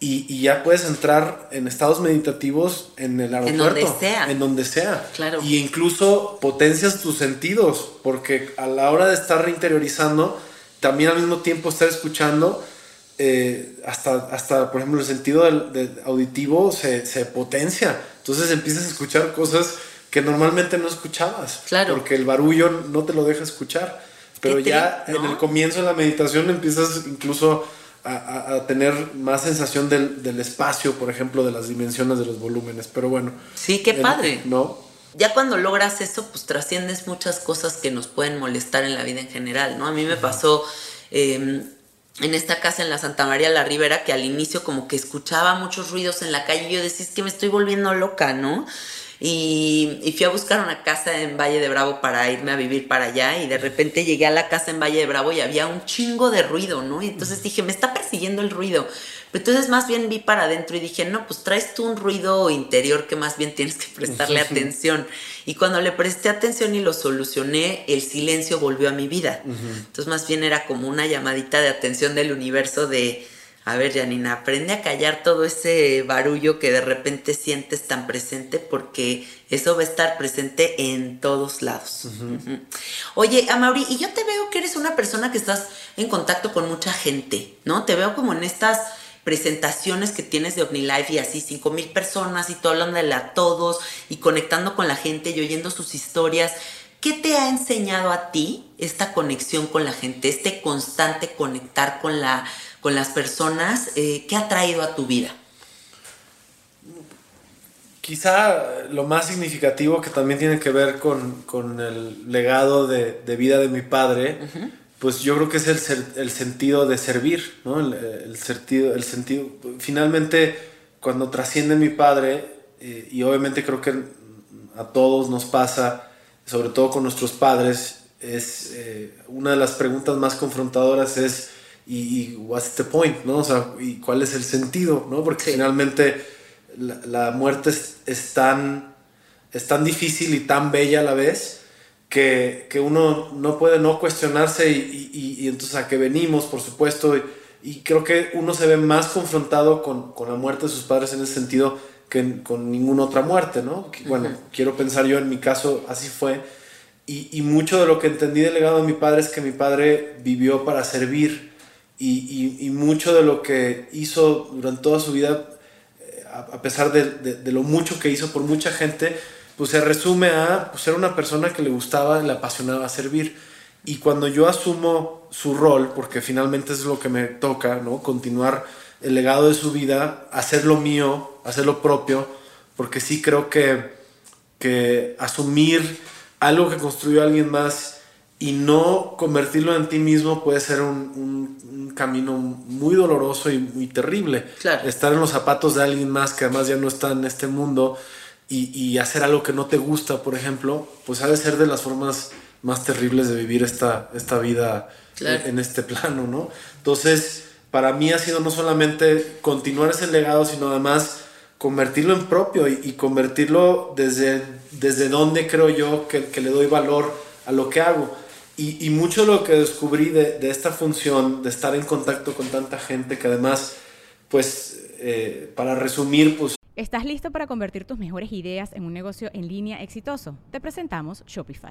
[SPEAKER 3] Y, ya puedes entrar en estados meditativos en el aeropuerto. En donde sea. En donde sea.
[SPEAKER 2] Claro.
[SPEAKER 3] Y incluso potencias tus sentidos, porque a la hora de estar reinteriorizando, también al mismo tiempo estar escuchando, eh, hasta, hasta, por ejemplo, el sentido del, auditivo se, se, potencia. Entonces empiezas a escuchar cosas que normalmente no escuchabas.
[SPEAKER 2] Claro.
[SPEAKER 3] Porque el barullo no te lo deja escuchar. Pero ya en el comienzo de la meditación empiezas incluso a, tener más sensación del, del, espacio, por ejemplo, de las dimensiones de los volúmenes. Pero bueno.
[SPEAKER 2] Sí, qué padre.
[SPEAKER 3] ¿No?
[SPEAKER 2] Ya cuando logras eso, pues trasciendes muchas cosas que nos pueden molestar en la vida en general, ¿no? A mí me pasó em, en esta casa en la Santa María la Ribera que al inicio como que escuchaba muchos ruidos en la calle y yo decía, es que me estoy volviendo loca, ¿no? Y, fui a buscar una casa en Valle de Bravo para irme a vivir para allá y de repente llegué a la casa en Valle de Bravo y había un chingo de ruido, ¿no? Y entonces dije, me está persiguiendo el ruido. Pero entonces más bien vi para adentro y dije, no, pues traes tú un ruido interior que más bien tienes que prestarle atención. Y cuando le presté atención y lo solucioné, el silencio volvió a mi vida. Entonces más bien era como una llamadita de atención del universo de a ver, Janina, aprende a callar todo ese barullo que de repente sientes tan presente porque eso va a estar presente en todos lados. Oye, Amaury, y yo te veo que eres una persona que estás en contacto con mucha gente, ¿no? Te veo como en estas presentaciones que tienes de OmniLife y así, cinco mil personas y todo hablándole a todos y conectando con la gente y oyendo sus historias. ¿Qué te ha enseñado a ti esta conexión con la gente, este constante conectar con la con las personas, eh, ¿qué ha traído a tu vida?
[SPEAKER 3] Quizá lo más significativo que también tiene que ver con, el legado de, vida de mi padre, pues yo creo que es el, el sentido de servir, ¿no? El, sentido, el sentido, finalmente cuando trasciende mi padre, eh, y obviamente creo que a todos nos pasa, sobre todo con nuestros padres, es eh, una de las preguntas más confrontadoras es y, what's the point, ¿no? O sea, y cuál es el sentido, ¿no? Porque finalmente la, muerte es, tan, es tan difícil y tan bella a la vez que, que uno no puede no cuestionarse y, y, entonces a qué venimos, por supuesto, y, creo que uno se ve más confrontado con, con, la muerte de sus padres en ese sentido que con ninguna otra muerte, ¿no? Bueno, quiero pensar yo en mi caso, así fue. Y, y, mucho de lo que entendí del legado de mi padre es que mi padre vivió para servir y, mucho de lo que hizo durante toda su vida, eh, a, pesar de, lo mucho que hizo por mucha gente, pues se resume a pues, ser una persona que le gustaba, le apasionaba servir. Y cuando yo asumo su rol, porque finalmente es lo que me toca, ¿no? Continuar el legado de su vida, hacer lo mío, hacer lo propio, porque sí creo que, que asumir algo que construyó alguien más y no convertirlo en ti mismo puede ser un, camino muy doloroso y muy terrible. Estar en los zapatos de alguien más que además ya no está en este mundo y, hacer algo que no te gusta, por ejemplo, pues ha de ser de las formas más terribles de vivir esta, esta vida en este plano, ¿no? Entonces, para mí ha sido no solamente continuar ese legado, sino además convertirlo en propio y, convertirlo desde, desde donde creo yo que, que le doy valor a lo que hago y, mucho lo que descubrí de, esta función, de estar en contacto con tanta gente, que además, pues, eh, para resumir, pues...
[SPEAKER 4] ¿Estás listo para convertir tus mejores ideas en un negocio en línea exitoso? Te presentamos Shopify.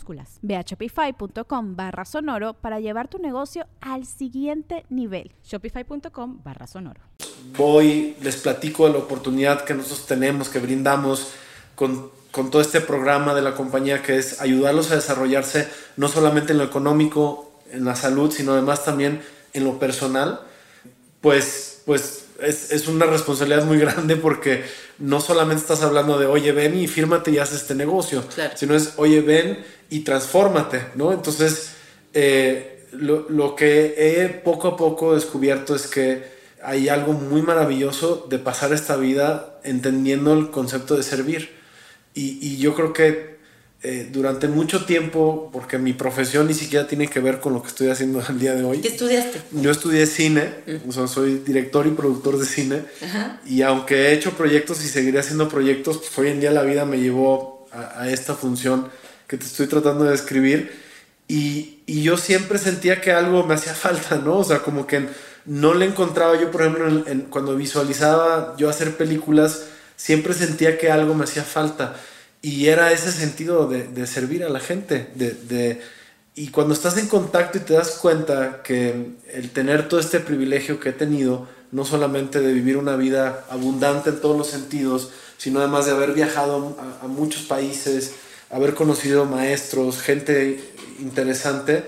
[SPEAKER 4] Ve a shopify.com barra sonoro para llevar tu negocio al siguiente nivel. Shopify.com barra sonoro.
[SPEAKER 3] Voy, les platico de la oportunidad que nosotros tenemos, que brindamos con con todo este programa de la compañía que es ayudarlos a desarrollarse no solamente en lo económico, en la salud, sino además también en lo personal, pues, pues es, es, una responsabilidad muy grande porque no solamente estás hablando de, oye, ven y fírmate y haz este negocio, sino es, oye, ven y transfórmate, ¿no? Entonces, eh, lo, lo, que he poco a poco descubierto es que hay algo muy maravilloso de pasar esta vida entendiendo el concepto de servir. Y, y yo creo que eh, durante mucho tiempo, porque mi profesión ni siquiera tiene que ver con lo que estoy haciendo el día de hoy.
[SPEAKER 2] ¿Qué estudiaste?
[SPEAKER 3] Yo estudié cine, o sea, soy director y productor de cine. Y aunque he hecho proyectos y seguiré haciendo proyectos, pues hoy en día la vida me llevó a, esta función que te estoy tratando de describir. Y, y, yo siempre sentía que algo me hacía falta, ¿no? O sea, como que no le encontraba yo, por ejemplo, cuando visualizaba yo hacer películas, siempre sentía que algo me hacía falta y era ese sentido de, de servir a la gente. De, de, y cuando estás en contacto y te das cuenta que el tener todo este privilegio que he tenido, no solamente de vivir una vida abundante en todos los sentidos, sino además de haber viajado a, muchos países, haber conocido maestros, gente interesante,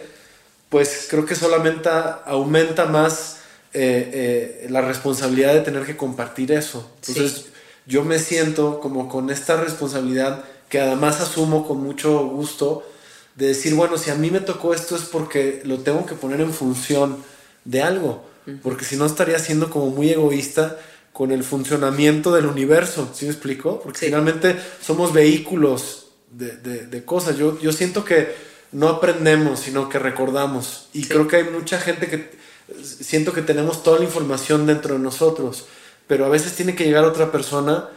[SPEAKER 3] pues creo que solamente aumenta más eh, eh, la responsabilidad de tener que compartir eso. Entonces, yo me siento como con esta responsabilidad que además asumo con mucho gusto de decir, bueno, si a mí me tocó esto es porque lo tengo que poner en función de algo, porque si no estaría siendo como muy egoísta con el funcionamiento del universo, ¿sí me explico? Porque finalmente somos vehículos de, de, cosas. Yo, yo siento que no aprendemos, sino que recordamos. Y creo que hay mucha gente que siento que tenemos toda la información dentro de nosotros pero a veces tiene que llegar otra persona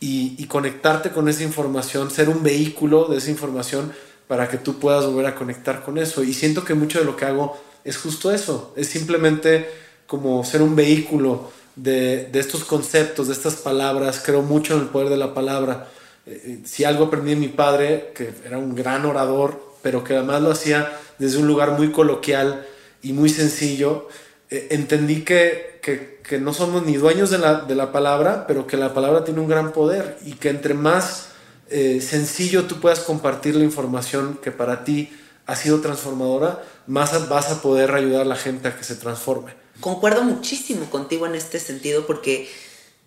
[SPEAKER 3] y, conectarte con esa información, ser un vehículo de esa información para que tú puedas volver a conectar con eso. Y siento que mucho de lo que hago es justo eso, es simplemente como ser un vehículo de, estos conceptos, de estas palabras, creo mucho en el poder de la palabra. Eh, eh, si algo aprendí de mi padre, que era un gran orador, pero que además lo hacía desde un lugar muy coloquial y muy sencillo, eh, entendí que, que, que, no somos ni dueños de la, de la, palabra, pero que la palabra tiene un gran poder y que entre más eh, sencillo tú puedas compartir la información que para ti ha sido transformadora, más vas a poder ayudar a la gente a que se transforme.
[SPEAKER 2] Concuerdo muchísimo contigo en este sentido porque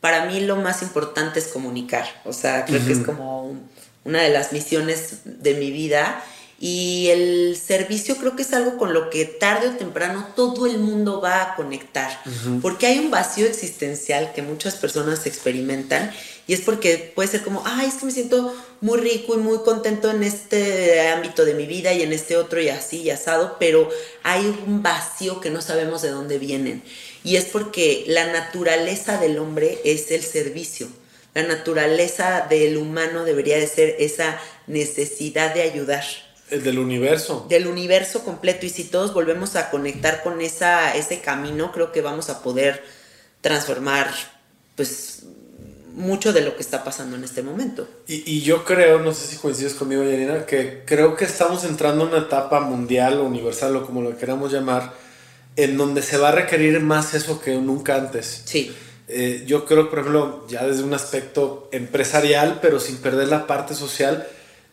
[SPEAKER 2] para mí lo más importante es comunicar, o sea, creo que es como una de las misiones de mi vida y el servicio creo que es algo con lo que tarde o temprano todo el mundo va a conectar, porque hay un vacío existencial que muchas personas experimentan y es porque puede ser como, ay, es que me siento muy rico y muy contento en este ámbito de mi vida y en este otro y así y asado, pero hay un vacío que no sabemos de dónde vienen. Y es porque la naturaleza del hombre es el servicio. La naturaleza del humano debería de ser esa necesidad de ayudar.
[SPEAKER 3] El del universo.
[SPEAKER 2] Del universo completo. Y si todos volvemos a conectar con esa, ese camino, creo que vamos a poder transformar, pues, mucho de lo que está pasando en este momento.
[SPEAKER 3] Y, y yo creo, no sé si coincides conmigo, Yanina, que creo que estamos entrando en una etapa mundial o universal o como lo queramos llamar, en donde se va a requerir más eso que nunca antes.
[SPEAKER 2] Sí.
[SPEAKER 3] Eh, yo creo, por ejemplo, ya desde un aspecto empresarial, pero sin perder la parte social,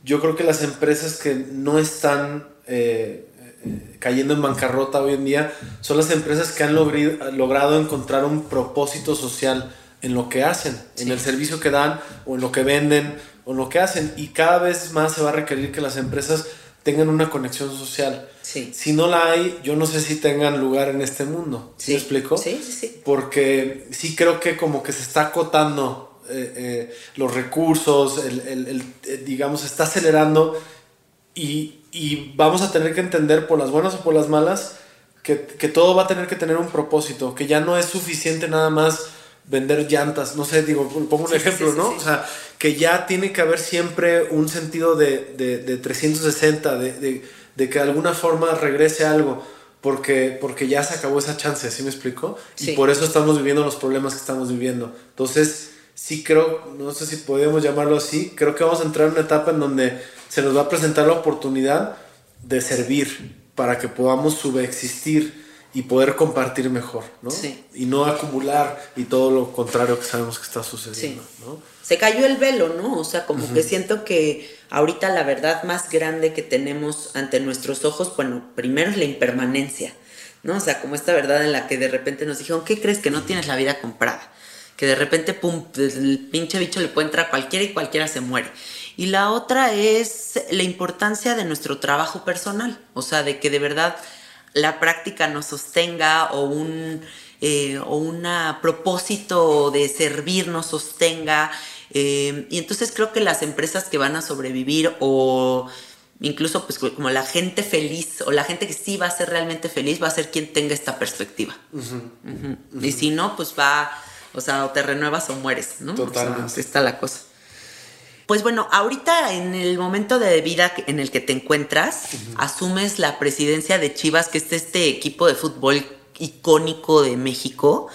[SPEAKER 3] yo creo que las empresas que no están eh, eh, cayendo en bancarrota hoy en día son las empresas que han logrado encontrar un propósito social en lo que hacen, en el servicio que dan o en lo que venden o en lo que hacen. Y cada vez más se va a requerir que las empresas tengan una conexión social. Si no la hay, yo no sé si tengan lugar en este mundo. ¿Sí, me explico?
[SPEAKER 2] Sí, sí, sí.
[SPEAKER 3] Porque sí creo que como que se está acotando eh, eh, los recursos, el, eh, digamos, está acelerando y, vamos a tener que entender por las buenas o por las malas que, todo va a tener que tener un propósito, que ya no es suficiente nada más vender llantas, no sé, digo, pongo un ejemplo, ¿no? O sea, que ya tiene que haber siempre un sentido de, de, 360, de, de, que de alguna forma regrese algo. Porque, porque ya se acabó esa chance, ¿sí me explico? Y por eso estamos viviendo los problemas que estamos viviendo. Entonces, sí creo, no sé si podemos llamarlo así, creo que vamos a entrar en una etapa en donde se nos va a presentar la oportunidad de servir para que podamos subexistir y poder compartir mejor, ¿no?
[SPEAKER 2] Sí.
[SPEAKER 3] Y no acumular y todo lo contrario que sabemos que está sucediendo, ¿no?
[SPEAKER 2] Se cayó el velo, ¿no? O sea, como que siento que ahorita la verdad más grande que tenemos ante nuestros ojos, bueno, primero es la impermanencia, ¿no? O sea, como esta verdad en la que de repente nos dijeron, ¿qué crees que no tienes la vida comprada? Que de repente, pum, el pinche bicho le puede entrar a cualquiera y cualquiera se muere. Y la otra es la importancia de nuestro trabajo personal, o sea, de que de verdad la práctica nos sostenga o un eh, o un propósito de servir nos sostenga. Eh, y entonces creo que las empresas que van a sobrevivir o incluso pues como la gente feliz o la gente que sí va a ser realmente feliz va a ser quien tenga esta perspectiva. Y si no, pues va, o sea, o te renuevas o mueres, ¿no?
[SPEAKER 3] Totalmente.
[SPEAKER 2] O sea, está la cosa. Pues bueno, ahorita en el momento de vida en el que te encuentras, asumes la presidencia de Chivas, que es este equipo de fútbol icónico de México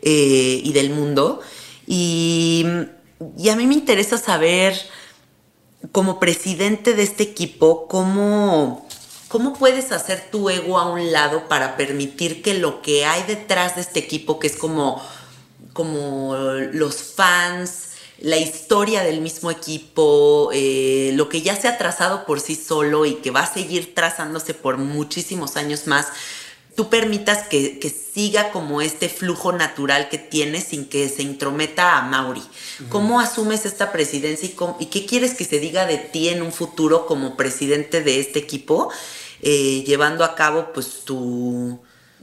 [SPEAKER 2] eh, y del mundo. Y, y, a mí me interesa saber, como presidente de este equipo, cómo, cómo puedes hacer tu ego a un lado para permitir que lo que hay detrás de este equipo, que es como, como los fans, la historia del mismo equipo, eh, lo que ya se ha trazado por sí solo y que va a seguir trazándose por muchísimos años más, tú permitas que, que, siga como este flujo natural que tienes sin que se intrometa a Mauri. ¿Cómo asumes esta presidencia y, cómo, y, qué quieres que se diga de ti en un futuro como presidente de este equipo, eh, llevando a cabo pues tu...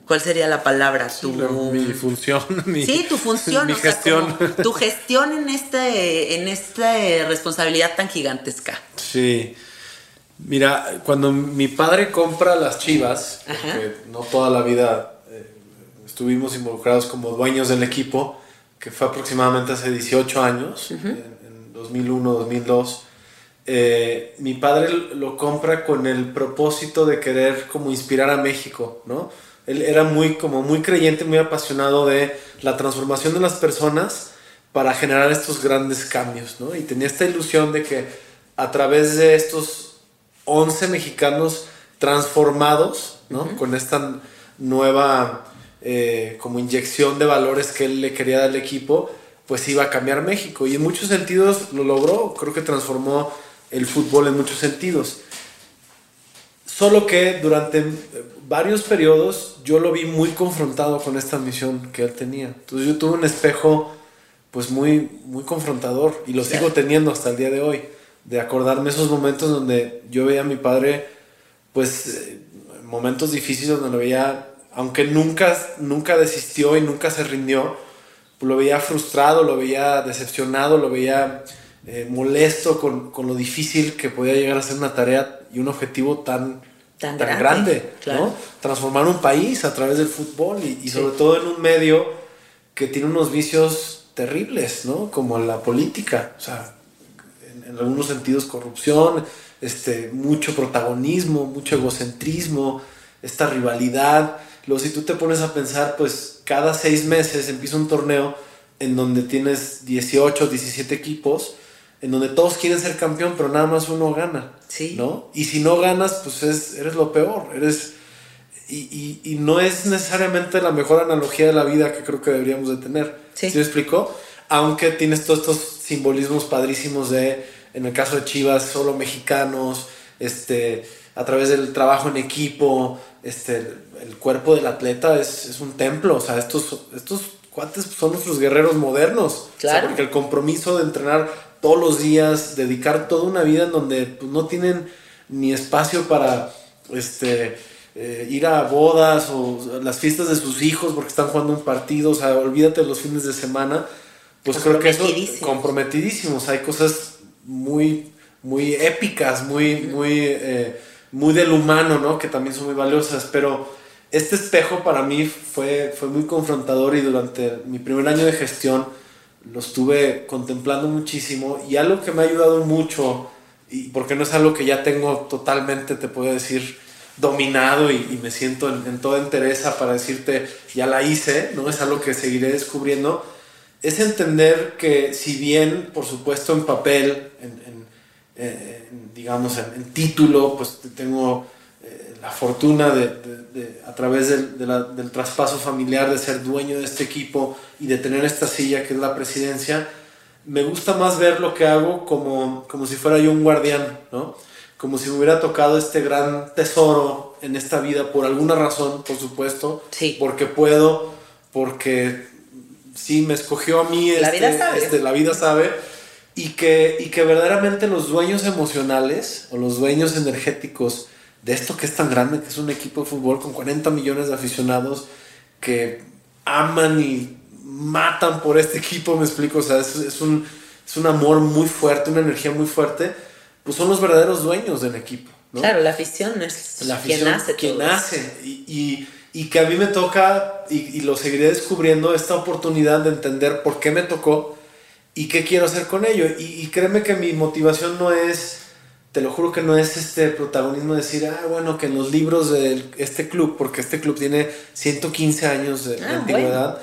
[SPEAKER 2] ¿Cuál sería la palabra? Tu,
[SPEAKER 3] mi función. Mi,
[SPEAKER 2] sí, tu función.
[SPEAKER 3] Mi
[SPEAKER 2] o sea,
[SPEAKER 3] gestión.
[SPEAKER 2] tu gestión en, este, en esta responsabilidad tan gigantesca.
[SPEAKER 3] Sí. Mira, cuando mi padre compra las chivas, porque no toda la vida eh, estuvimos involucrados como dueños del equipo, que fue aproximadamente hace 18 años, uh -huh. en, 2001, 2002, eh, mi padre lo compra con el propósito de querer como inspirar a México, ¿no? Él era muy, como muy creyente, muy apasionado de la transformación de las personas para generar estos grandes cambios, ¿no? Y tenía esta ilusión de que a través de estos 11 mexicanos transformados, ¿no? Uh -huh. Con esta nueva eh, como inyección de valores que él le quería dar al equipo, pues iba a cambiar México. Y en muchos sentidos lo logró, creo que transformó el fútbol en muchos sentidos. Solo que durante varios periodos yo lo vi muy confrontado con esta misión que él tenía. Entonces yo tuve un espejo pues muy, muy confrontador y lo sí. sigo teniendo hasta el día de hoy de acordarme esos momentos donde yo veía a mi padre, pues, eh, momentos difíciles donde lo veía, aunque nunca, nunca desistió y nunca se rindió, pues lo veía frustrado, lo veía decepcionado, lo veía eh, molesto con, con, lo difícil que podía llegar a ser una tarea y un objetivo tan,
[SPEAKER 2] tan,
[SPEAKER 3] tan
[SPEAKER 2] grande,
[SPEAKER 3] grande
[SPEAKER 2] claro.
[SPEAKER 3] ¿no? Transformar un país a través del fútbol y, y sobre sí. todo en un medio que tiene unos vicios terribles, ¿no? Como la política, o sea, en algunos sentidos corrupción, este, mucho protagonismo, mucho egocentrismo, esta rivalidad. Luego si tú te pones a pensar, pues cada seis meses empieza un torneo en donde tienes 18, 17 equipos, en donde todos quieren ser campeón, pero nada más uno gana.
[SPEAKER 2] Sí.
[SPEAKER 3] ¿no? Y si no ganas, pues es, eres lo peor. Eres, y, y, y, no es necesariamente la mejor analogía de la vida que creo que deberíamos de tener.
[SPEAKER 2] Sí.
[SPEAKER 3] ¿Sí me explico? Aunque tienes todos estos simbolismos padrísimos de en el caso de Chivas, solo mexicanos, este, a través del trabajo en equipo, este, el, el cuerpo del atleta es, es, un templo, o sea, estos, estos cuates son nuestros guerreros modernos,
[SPEAKER 2] claro.
[SPEAKER 3] O sea, porque el compromiso de entrenar todos los días, dedicar toda una vida en donde pues, no tienen ni espacio para este, eh, ir a bodas o las fiestas de sus hijos porque están jugando un partido, o sea, olvídate de los fines de semana, pues creo que eso comprometidísimos, hay cosas muy, muy épicas, muy, muy, eh, muy del humano, ¿no? Que también son muy valiosas, pero este espejo para mí fue, fue muy confrontador y durante mi primer año de gestión lo estuve contemplando muchísimo y algo que me ha ayudado mucho, y porque no es algo que ya tengo totalmente, te puedo decir, dominado y, y me siento en, en, toda entereza para decirte, ya la hice, ¿no? Es algo que seguiré descubriendo, es entender que si bien, por supuesto, en papel, en, en, en digamos, en, título, pues tengo eh, la fortuna de, de, a través del, traspaso familiar, de ser dueño de este equipo y de tener esta silla que es la presidencia, me gusta más ver lo que hago como, como si fuera yo un guardián, ¿no? Como si me hubiera tocado este gran tesoro en esta vida por alguna razón, por supuesto.
[SPEAKER 2] Sí.
[SPEAKER 3] Porque puedo, porque sí me escogió a mí.
[SPEAKER 2] la vida este, sabe.
[SPEAKER 3] Este, la vida sabe. Y que, y que verdaderamente los dueños emocionales o los dueños energéticos de esto que es tan grande, que es un equipo de fútbol con 40 millones de aficionados que aman y matan por este equipo, me explico, o sea, es, un, es un amor muy fuerte, una energía muy fuerte, pues son los verdaderos dueños del equipo.
[SPEAKER 2] Claro, la afición es la quien hace
[SPEAKER 3] Quien hace. Y, y, que a mí me toca, y, y, lo seguiré descubriendo, esta oportunidad de entender por qué me tocó y qué quiero hacer con ello. Y, créeme que mi motivación no es te lo juro que no es este protagonismo de decir, ah, bueno, que en los libros de este club, porque este club tiene 115 años de, ah, antigüedad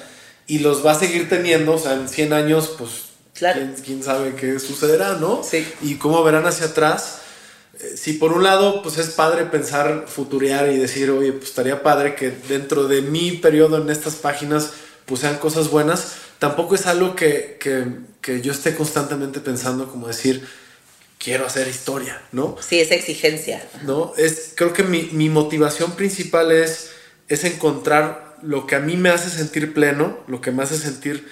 [SPEAKER 3] y los va a seguir teniendo, o sea, en 100 años, pues, ¿quién, sabe qué sucederá, ¿no?
[SPEAKER 2] Sí.
[SPEAKER 3] Y cómo verán hacia atrás. Eh, si por un lado, pues es padre pensar, futurear y decir, oye, pues estaría padre que dentro de mi periodo en estas páginas, pues sean cosas buenas, tampoco es algo que, que, que yo esté constantemente pensando como decir, quiero hacer historia, ¿no?
[SPEAKER 2] Sí, esa exigencia.
[SPEAKER 3] ¿No? Es, creo que mi, mi, motivación principal es, es encontrar lo que a mí me hace sentir pleno, lo que me hace sentir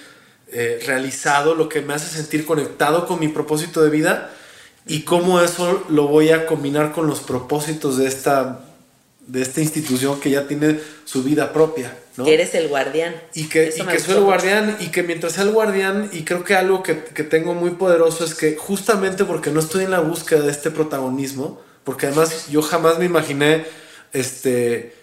[SPEAKER 3] eh, realizado, lo que me hace sentir conectado con mi propósito de vida y cómo eso lo voy a combinar con los propósitos de esta, de esta institución que ya tiene su vida propia.
[SPEAKER 2] Que eres el guardián.
[SPEAKER 3] Y que, y que soy el guardián y que mientras sea el guardián, y creo que algo que, que, tengo muy poderoso es que justamente porque no estoy en la búsqueda de este protagonismo, porque además yo jamás me imaginé este,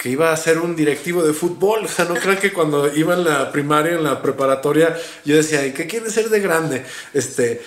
[SPEAKER 3] que iba a ser un directivo de fútbol. O sea, no creo que cuando iba en la primaria, en la preparatoria, yo decía, ¿y qué quiere ser de grande? Este,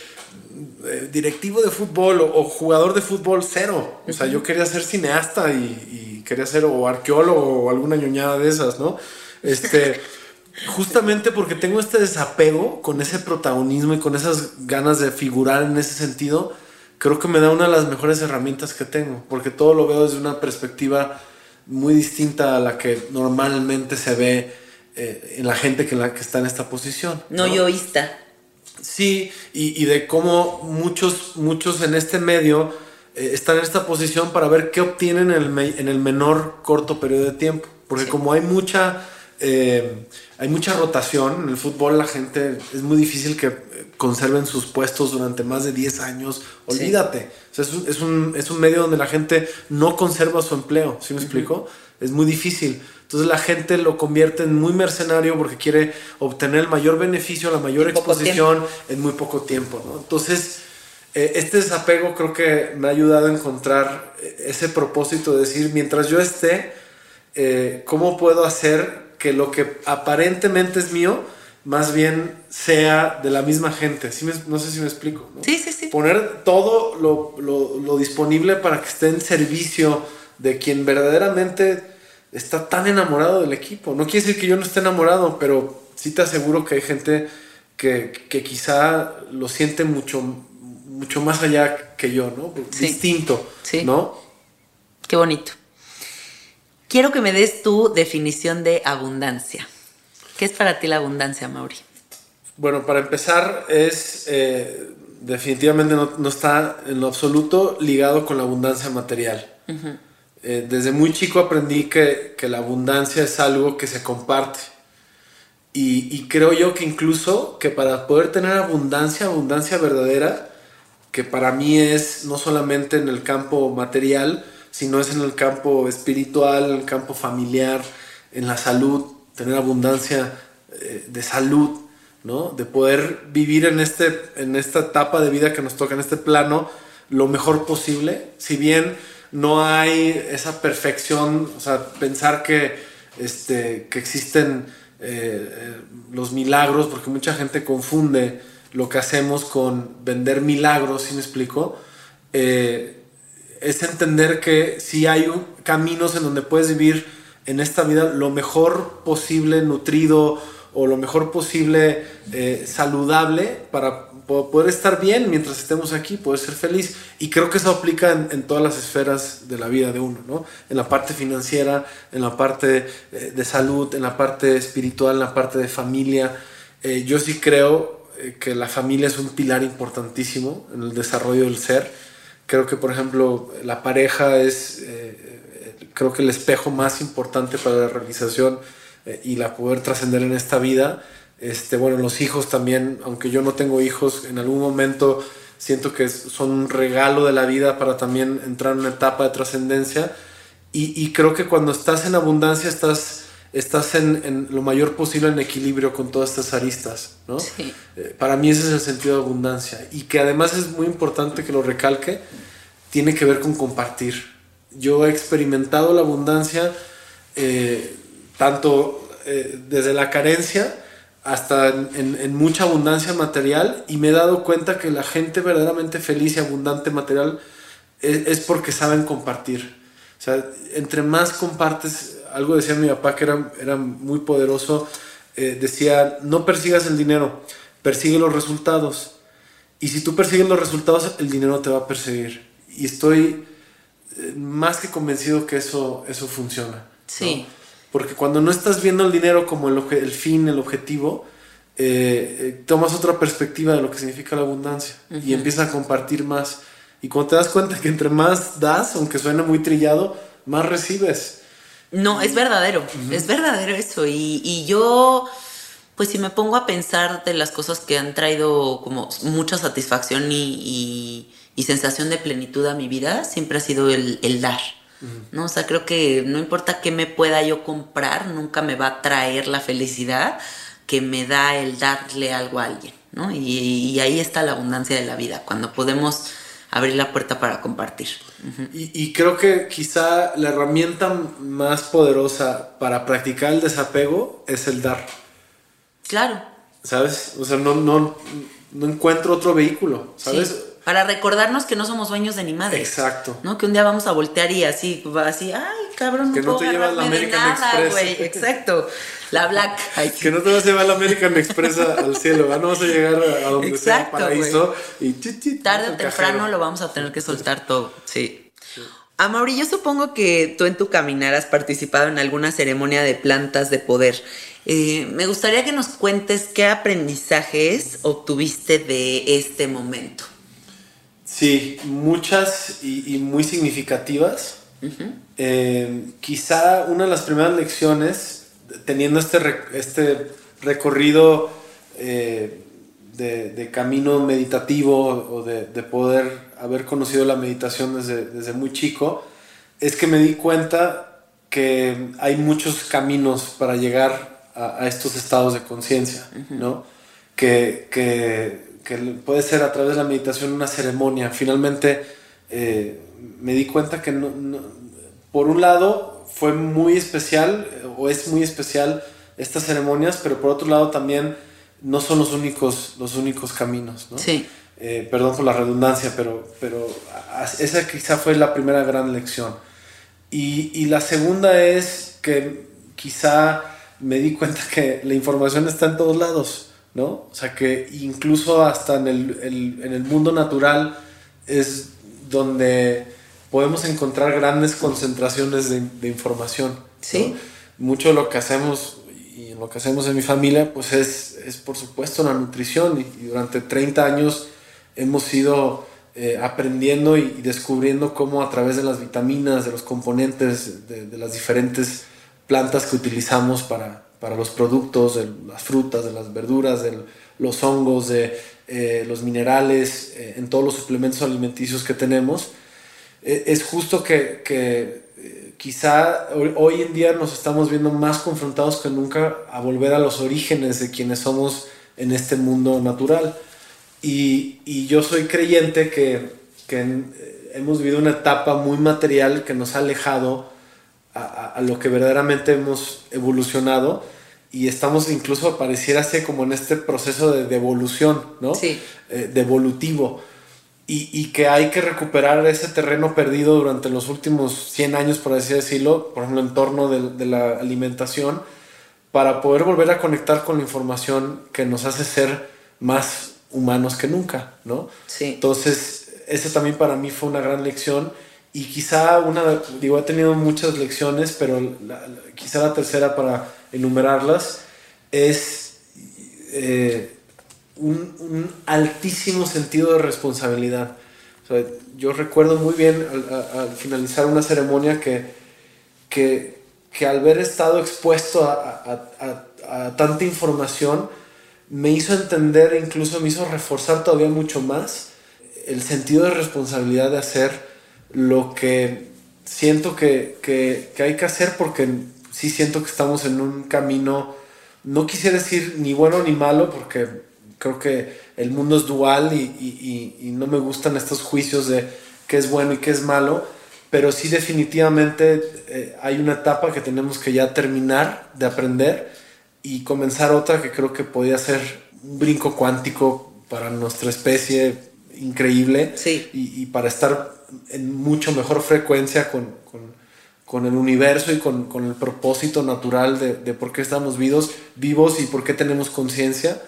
[SPEAKER 3] eh, directivo de fútbol o, jugador de fútbol cero. O sea, yo quería ser cineasta y quería ser o arqueólogo o alguna ñoñada de esas, ¿no? Este, justamente porque tengo este desapego con ese protagonismo y con esas ganas de figurar en ese sentido, creo que me da una de las mejores herramientas que tengo, porque todo lo veo desde una perspectiva muy distinta a la que normalmente se ve eh, en la gente que, la, que está en esta posición.
[SPEAKER 2] No, yoísta.
[SPEAKER 3] Sí, y, y, de cómo muchos, muchos en este medio eh, están en esta posición para ver qué obtienen en el, en el menor corto periodo de tiempo. Porque como hay mucha, eh, hay mucha rotación en el fútbol, la gente es muy difícil que conserven sus puestos durante más de 10 años. Olvídate. O sea, es, un, es, un, es, un, medio donde la gente no conserva su empleo. ¿Sí me explico? Es muy difícil. Entonces la gente lo convierte en muy mercenario porque quiere obtener el mayor beneficio, la mayor exposición en muy poco tiempo. ¿no? Entonces eh, este desapego creo que me ha ayudado a encontrar eh, ese propósito de decir, mientras yo esté, eh, ¿cómo puedo hacer que lo que aparentemente es mío, más bien sea de la misma gente? ¿Sí no sé si me explico.
[SPEAKER 2] Sí, sí, sí.
[SPEAKER 3] Poner todo lo, lo, lo disponible para que esté en servicio de quien verdaderamente está tan enamorado del equipo. No quiere decir que yo no esté enamorado, pero sí te aseguro que hay gente que, que quizá lo siente mucho mucho más allá que yo, ¿no? Distinto, sí. ¿no?
[SPEAKER 2] Qué bonito. Quiero que me des tu definición de abundancia. ¿Qué es para ti la abundancia, Mauri?
[SPEAKER 3] Bueno, para empezar, es eh, definitivamente no, está en lo absoluto ligado con la abundancia material. Eh, desde muy chico aprendí que, que, la abundancia es algo que se comparte. Y, y creo yo que incluso que para poder tener abundancia, abundancia verdadera, que para mí es no solamente en el campo material, sino es en el campo espiritual, en el campo familiar, en la salud, tener abundancia eh, de salud, ¿no? De poder vivir en, este, en esta etapa de vida que nos toca, en este plano, lo mejor posible. Si bien no hay esa perfección, o sea, pensar que, este, que existen eh, eh, los milagros, porque mucha gente confunde lo que hacemos con vender milagros, si me explico? Es entender que si hay caminos en donde puedes vivir en esta vida lo mejor posible, nutrido, o lo mejor posible eh, saludable para poder estar bien mientras estemos aquí, poder ser feliz. Y creo que eso aplica en, todas las esferas de la vida de uno, ¿no? En la parte financiera, en la parte eh, de salud, en la parte espiritual, en la parte de familia. Eh, yo sí creo que la familia es un pilar importantísimo en el desarrollo del ser. Creo que, por ejemplo, la pareja es, creo que el espejo más importante para la realización y la poder trascender en esta vida este, bueno, los hijos también, aunque yo no tengo hijos, en algún momento siento que son un regalo de la vida para también entrar en una etapa de trascendencia. Y, creo que cuando estás en abundancia estás, estás en, lo mayor posible en equilibrio con todas estas aristas, ¿no? Eh, para mí ese es el sentido de abundancia. Y que además es muy importante que lo recalque, tiene que ver con compartir. Yo he experimentado la abundancia eh, tanto eh, desde la carencia, hasta en, mucha abundancia material y me he dado cuenta que la gente verdaderamente feliz y abundante material es, porque saben compartir. O sea, entre más compartes, algo decía mi papá que era, era muy poderoso, eh, decía, no persigas el dinero, persigue los resultados. Y si tú persigues los resultados, el dinero te va a perseguir. Y estoy eh, más que convencido que eso, eso funciona.
[SPEAKER 2] Sí.
[SPEAKER 3] Porque cuando no estás viendo el dinero como el, el fin, el objetivo, eh, eh, tomas otra perspectiva de lo que significa la abundancia y empiezas a compartir más. Y cuando te das cuenta que entre más das, aunque suene muy trillado, más recibes.
[SPEAKER 2] No, es verdadero, es verdadero eso. Y, y, yo, pues si me pongo a pensar de las cosas que han traído como mucha satisfacción y, y, sensación de plenitud a mi vida, siempre ha sido el, el dar. ¿no? O sea, creo que no importa qué me pueda yo comprar, nunca me va a traer la felicidad que me da el darle algo a alguien, ¿no? Y, ahí está la abundancia de la vida, cuando podemos abrir la puerta para compartir.
[SPEAKER 3] y, creo que quizá la herramienta más poderosa para practicar el desapego es el dar.
[SPEAKER 2] Claro.
[SPEAKER 3] ¿Sabes? O sea, no, no, no encuentro otro vehículo, ¿sabes?
[SPEAKER 2] Para recordarnos que no somos dueños de ni madre.
[SPEAKER 3] Exacto.
[SPEAKER 2] ¿No? Que un día vamos a voltear y así, así, ay, cabrón, no
[SPEAKER 3] que no te llevas la American Express.
[SPEAKER 2] Exacto. La Black.
[SPEAKER 3] que no te vas a llevar la American Express al cielo, no vas a llegar a donde Exacto, sea paraíso y
[SPEAKER 2] tarde o temprano lo vamos a tener que soltar todo. Sí. Amaury, yo supongo que tú en tu caminar has participado en alguna ceremonia de plantas de poder. Eh, me gustaría que nos cuentes qué aprendizajes obtuviste de este momento.
[SPEAKER 3] Sí, muchas y, muy significativas. Eh, quizá una de las primeras lecciones, teniendo este, este recorrido eh, de, camino meditativo o de, poder haber conocido la meditación desde, muy chico, es que me di cuenta que hay muchos caminos para llegar a, estos estados de conciencia, ¿no? Que, que que puede ser a través de la meditación una ceremonia. Finalmente eh, me di cuenta que por un lado fue muy especial o es muy especial estas ceremonias, pero por otro lado también no son los únicos, los únicos caminos. ¿no?
[SPEAKER 2] Sí.
[SPEAKER 3] Eh, perdón por la redundancia, pero, pero esa quizá fue la primera gran lección. Y, y la segunda es que quizá me di cuenta que la información está en todos lados. ¿no? O sea que incluso hasta en el, mundo natural es donde podemos encontrar grandes concentraciones de, información.
[SPEAKER 2] Sí.
[SPEAKER 3] Mucho de lo que hacemos y lo que hacemos en mi familia, pues es, es por supuesto la nutrición y, durante 30 años hemos ido eh, aprendiendo y, descubriendo cómo a través de las vitaminas, de los componentes, de, de las diferentes plantas que utilizamos para, para los productos, de las frutas, de las verduras, de los hongos, de eh, los minerales, eh, en todos los suplementos alimenticios que tenemos. Eh, es justo que, que quizá hoy en día nos estamos viendo más confrontados que nunca a volver a los orígenes de quienes somos en este mundo natural. Y, y yo soy creyente que, que hemos vivido una etapa muy material que nos ha alejado a, a, lo que verdaderamente hemos evolucionado y estamos incluso pareciera ser como en este proceso de devolución, ¿no?
[SPEAKER 2] Sí.
[SPEAKER 3] Eh, devolutivo. Y, y, que hay que recuperar ese terreno perdido durante los últimos 100 años, por así decirlo, por ejemplo, en torno de, de la alimentación, para poder volver a conectar con la información que nos hace ser más humanos que nunca, ¿no?
[SPEAKER 2] Sí.
[SPEAKER 3] Entonces, esa también para mí fue una gran lección y quizá una, digo, he tenido muchas lecciones, pero quizá la tercera para enumerarlas es eh, un, altísimo sentido de responsabilidad. yo recuerdo muy bien al, finalizar una ceremonia que, que, que, al haber estado expuesto a, a, a tanta información, me hizo entender, incluso me hizo reforzar todavía mucho más el sentido de responsabilidad de hacer lo que siento que, que, que, hay que hacer porque sí siento que estamos en un camino, no quisiera decir ni bueno ni malo porque creo que el mundo es dual y, y, y no me gustan estos juicios de qué es bueno y qué es malo, pero sí definitivamente eh, hay una etapa que tenemos que ya terminar de aprender y comenzar otra que creo que podía ser un brinco cuántico para nuestra especie increíble
[SPEAKER 2] sí.
[SPEAKER 3] y, y, para estar en mucho mejor frecuencia con, con, con el universo y con, con, el propósito natural de, de, por qué estamos vivos, vivos y por qué tenemos conciencia.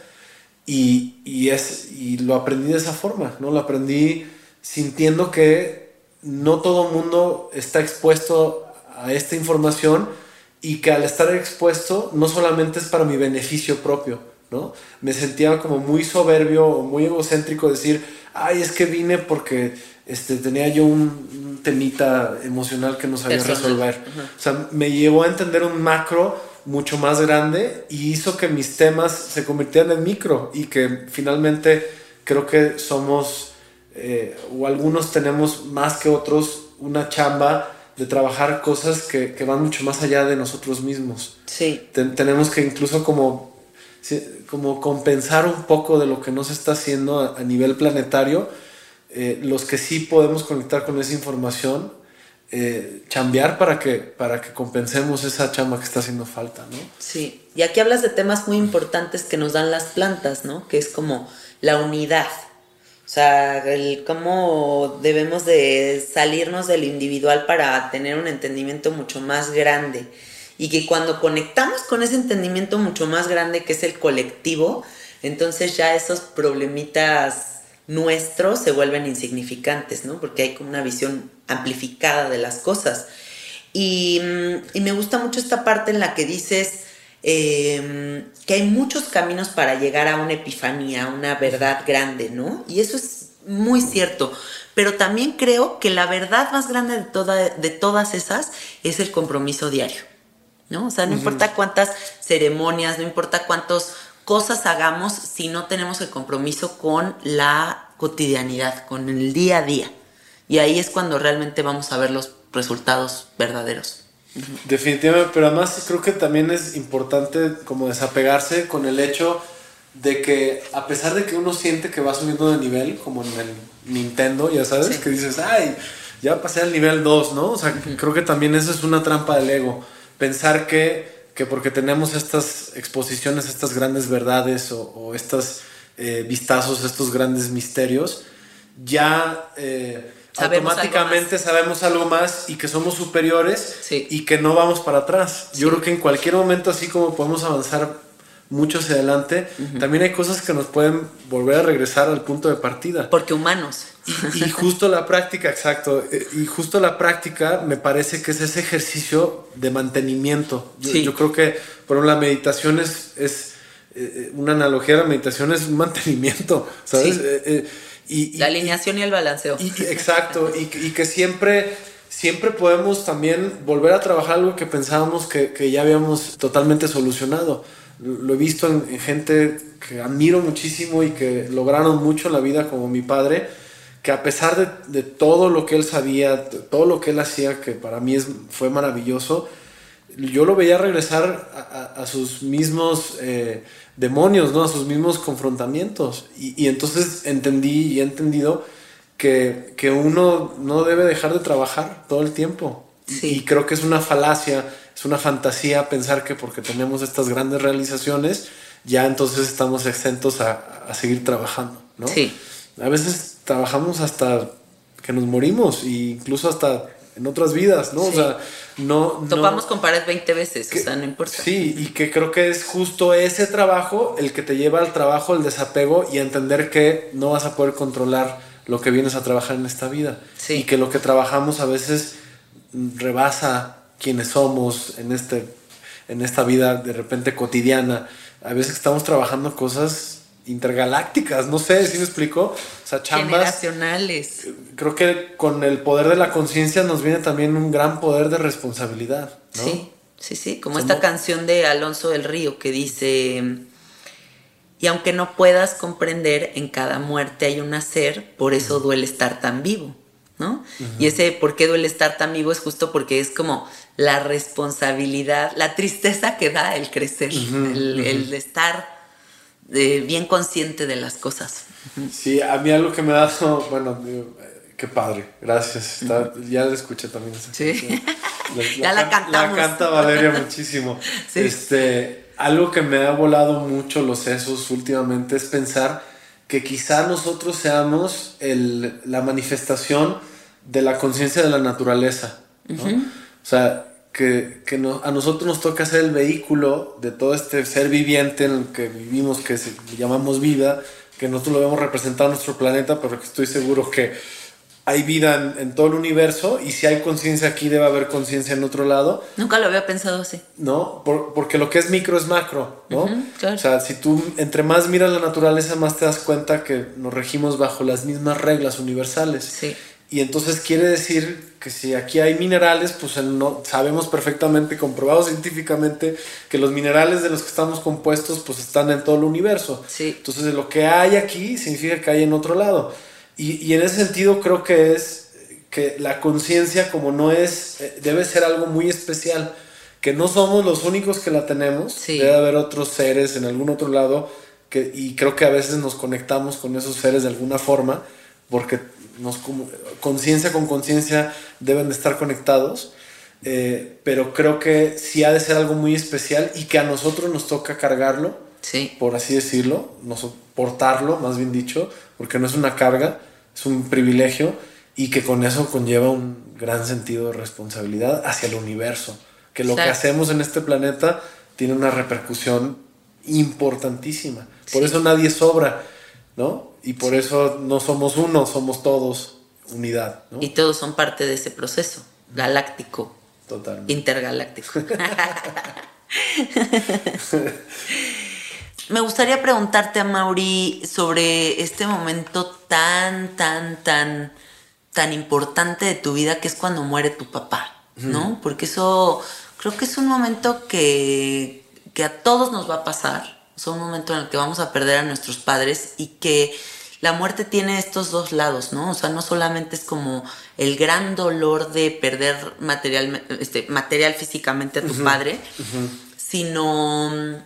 [SPEAKER 3] Y, y, es, y lo aprendí de esa forma, ¿no? Lo aprendí sintiendo que no todo el mundo está expuesto a esta información y que al estar expuesto no solamente es para mi beneficio propio, ¿no? Me sentía como muy soberbio o muy egocéntrico decir, ay, es que vine porque este, tenía yo un, temita emocional que no sabía resolver. O sea, me llevó a entender un macro mucho más grande y hizo que mis temas se convirtieran en micro y que finalmente creo que somos, eh, o algunos tenemos más que otros, una chamba de trabajar cosas que, que, van mucho más allá de nosotros mismos.
[SPEAKER 2] Sí.
[SPEAKER 3] tenemos que incluso como, como compensar un poco de lo que no se está haciendo a, a nivel planetario. Eh, los que sí podemos conectar con esa información, eh, chambear para que, para que compensemos esa chamba que está haciendo falta, ¿no?
[SPEAKER 2] Sí, y aquí hablas de temas muy importantes que nos dan las plantas, ¿no? Que es como la unidad, o sea, el cómo debemos de salirnos del individual para tener un entendimiento mucho más grande. Y que cuando conectamos con ese entendimiento mucho más grande que es el colectivo, entonces ya esos problemitas nuestros se vuelven insignificantes, ¿no? Porque hay como una visión amplificada de las cosas. Y, y me gusta mucho esta parte en la que dices, eh, que hay muchos caminos para llegar a una epifanía, a una verdad grande, ¿no? Y eso es muy cierto. Pero también creo que la verdad más grande de, toda, de todas esas es el compromiso diario, ¿no? O sea, no uh -huh. importa cuántas ceremonias, no importa cuántas cosas hagamos si no tenemos el compromiso con la cotidianidad, con el día a día. Y ahí es cuando realmente vamos a ver los resultados verdaderos.
[SPEAKER 3] Definitivamente, pero además creo que también es importante como desapegarse con el hecho de que a pesar de que uno siente que va subiendo de nivel, como en el Nintendo, ya sabes, sí. que dices, ay, ya pasé al nivel 2, ¿no? O sea, uh -huh. creo que también eso es una trampa del ego. Pensar que, que porque tenemos estas exposiciones, estas grandes verdades o, o estos eh, vistazos, estos grandes misterios, ya... Eh,
[SPEAKER 2] Sabemos
[SPEAKER 3] automáticamente
[SPEAKER 2] algo
[SPEAKER 3] sabemos algo más y que somos superiores
[SPEAKER 2] sí.
[SPEAKER 3] y que no vamos para atrás.
[SPEAKER 2] Sí.
[SPEAKER 3] Yo creo que en cualquier momento, así como podemos avanzar mucho hacia adelante, uh -huh. también hay cosas que nos pueden volver a regresar al punto de partida.
[SPEAKER 2] Porque humanos.
[SPEAKER 3] Y, y justo la práctica, exacto, eh, y justo la práctica me parece que es ese ejercicio de mantenimiento. Yo,
[SPEAKER 2] sí.
[SPEAKER 3] yo creo que, por ejemplo, la meditación es, es eh, una analogía la meditación es un mantenimiento, ¿sabes?
[SPEAKER 2] Sí.
[SPEAKER 3] Eh, y,
[SPEAKER 2] la alineación y, el balanceo.
[SPEAKER 3] Y, exacto, y, y, que siempre, siempre podemos también volver a trabajar algo que pensábamos que, que ya habíamos totalmente solucionado. Lo he visto en, en, gente que admiro muchísimo y que lograron mucho en la vida, como mi padre, que a pesar de, de todo lo que él sabía, todo lo que él hacía, que para mí es, fue maravilloso, yo lo veía regresar a, a, a sus mismos... Eh, demonios, ¿no? A sus mismos confrontamientos. Y, y entonces entendí y he entendido que, que, uno no debe dejar de trabajar todo el tiempo.
[SPEAKER 2] Sí.
[SPEAKER 3] Y creo que es una falacia, es una fantasía pensar que porque tenemos estas grandes realizaciones, ya entonces estamos exentos a, a seguir trabajando, ¿no?
[SPEAKER 2] Sí.
[SPEAKER 3] A veces trabajamos hasta que nos morimos e incluso hasta en otras vidas, ¿no? O sea, no...
[SPEAKER 2] Topamos con pared 20 veces, o sea, no importa.
[SPEAKER 3] Sí, y que creo que es justo ese trabajo el que te lleva al trabajo, el desapego y a entender que no vas a poder controlar lo que vienes a trabajar en esta vida. Y que lo que trabajamos a veces rebasa quienes somos en, este, en esta vida de repente cotidiana. A veces estamos trabajando cosas intergalácticas, no sé si me explico. O sea, chambas.
[SPEAKER 2] Generacionales.
[SPEAKER 3] Creo que con el poder de la conciencia nos viene también un gran poder de responsabilidad.
[SPEAKER 2] Sí, sí, sí. Como esta canción de Alonso del Río que dice. Y aunque no puedas comprender, en cada muerte hay un nacer, por eso duele estar tan vivo, ¿no? Y ese por qué duele estar tan vivo es justo porque es como la responsabilidad, la tristeza que da el crecer, el, el estar bien consciente de las cosas.
[SPEAKER 3] Sí, a mí algo que me ha dado, bueno, qué padre, gracias. ya la escuché también.
[SPEAKER 2] sí. ya la cantamos.
[SPEAKER 3] La canta Valeria muchísimo. Este, algo que me ha volado mucho los sesos últimamente es pensar que quizá nosotros seamos el, la manifestación de la conciencia de la naturaleza. O sea, que, a nosotros nos toca ser el vehículo de todo este ser viviente en el que vivimos, que llamamos vida, que nosotros lo vemos representado en nuestro planeta, pero que estoy seguro que hay vida en, todo el universo y si hay conciencia aquí debe haber conciencia en otro lado.
[SPEAKER 2] Nunca lo había pensado así.
[SPEAKER 3] ¿No? porque lo que es micro es macro, ¿no? O sea, si tú entre más miras la naturaleza, más te das cuenta que nos regimos bajo las mismas reglas universales.
[SPEAKER 2] Sí.
[SPEAKER 3] Y entonces quiere decir que si aquí hay minerales, pues no, sabemos perfectamente, comprobado científicamente, que los minerales de los que estamos compuestos, pues están en todo el universo.
[SPEAKER 2] Sí.
[SPEAKER 3] Entonces lo que hay aquí significa que hay en otro lado. Y, y en ese sentido creo que es que la conciencia como no es, eh, debe ser algo muy especial, que no somos los únicos que la tenemos, debe haber otros seres en algún otro lado, que, y creo que a veces nos conectamos con esos seres de alguna forma, porque nos conciencia con conciencia deben de estar conectados, eh, pero creo que sí ha de ser algo muy especial y que a nosotros nos toca cargarlo,
[SPEAKER 2] sí.
[SPEAKER 3] por así decirlo, nos, portarlo, más bien dicho, porque no es una carga, es un privilegio y que con eso conlleva un gran sentido de responsabilidad hacia el universo, que lo que hacemos en este planeta tiene una repercusión importantísima, por eso nadie sobra, ¿no? Y por eso no somos uno, somos todos unidad.
[SPEAKER 2] Y todos son parte de ese proceso galáctico.
[SPEAKER 3] Totalmente.
[SPEAKER 2] Intergaláctico. Me gustaría preguntarte a Mauri sobre este momento tan, tan, tan, tan importante de tu vida que es cuando muere tu papá, ¿no? Porque eso creo que es un momento que, que a todos nos va a pasar. Es un momento en el que vamos a perder a nuestros padres y que la muerte tiene estos dos lados, ¿no? O sea, no solamente es como el gran dolor de perder material, este, material físicamente a tu padre, sino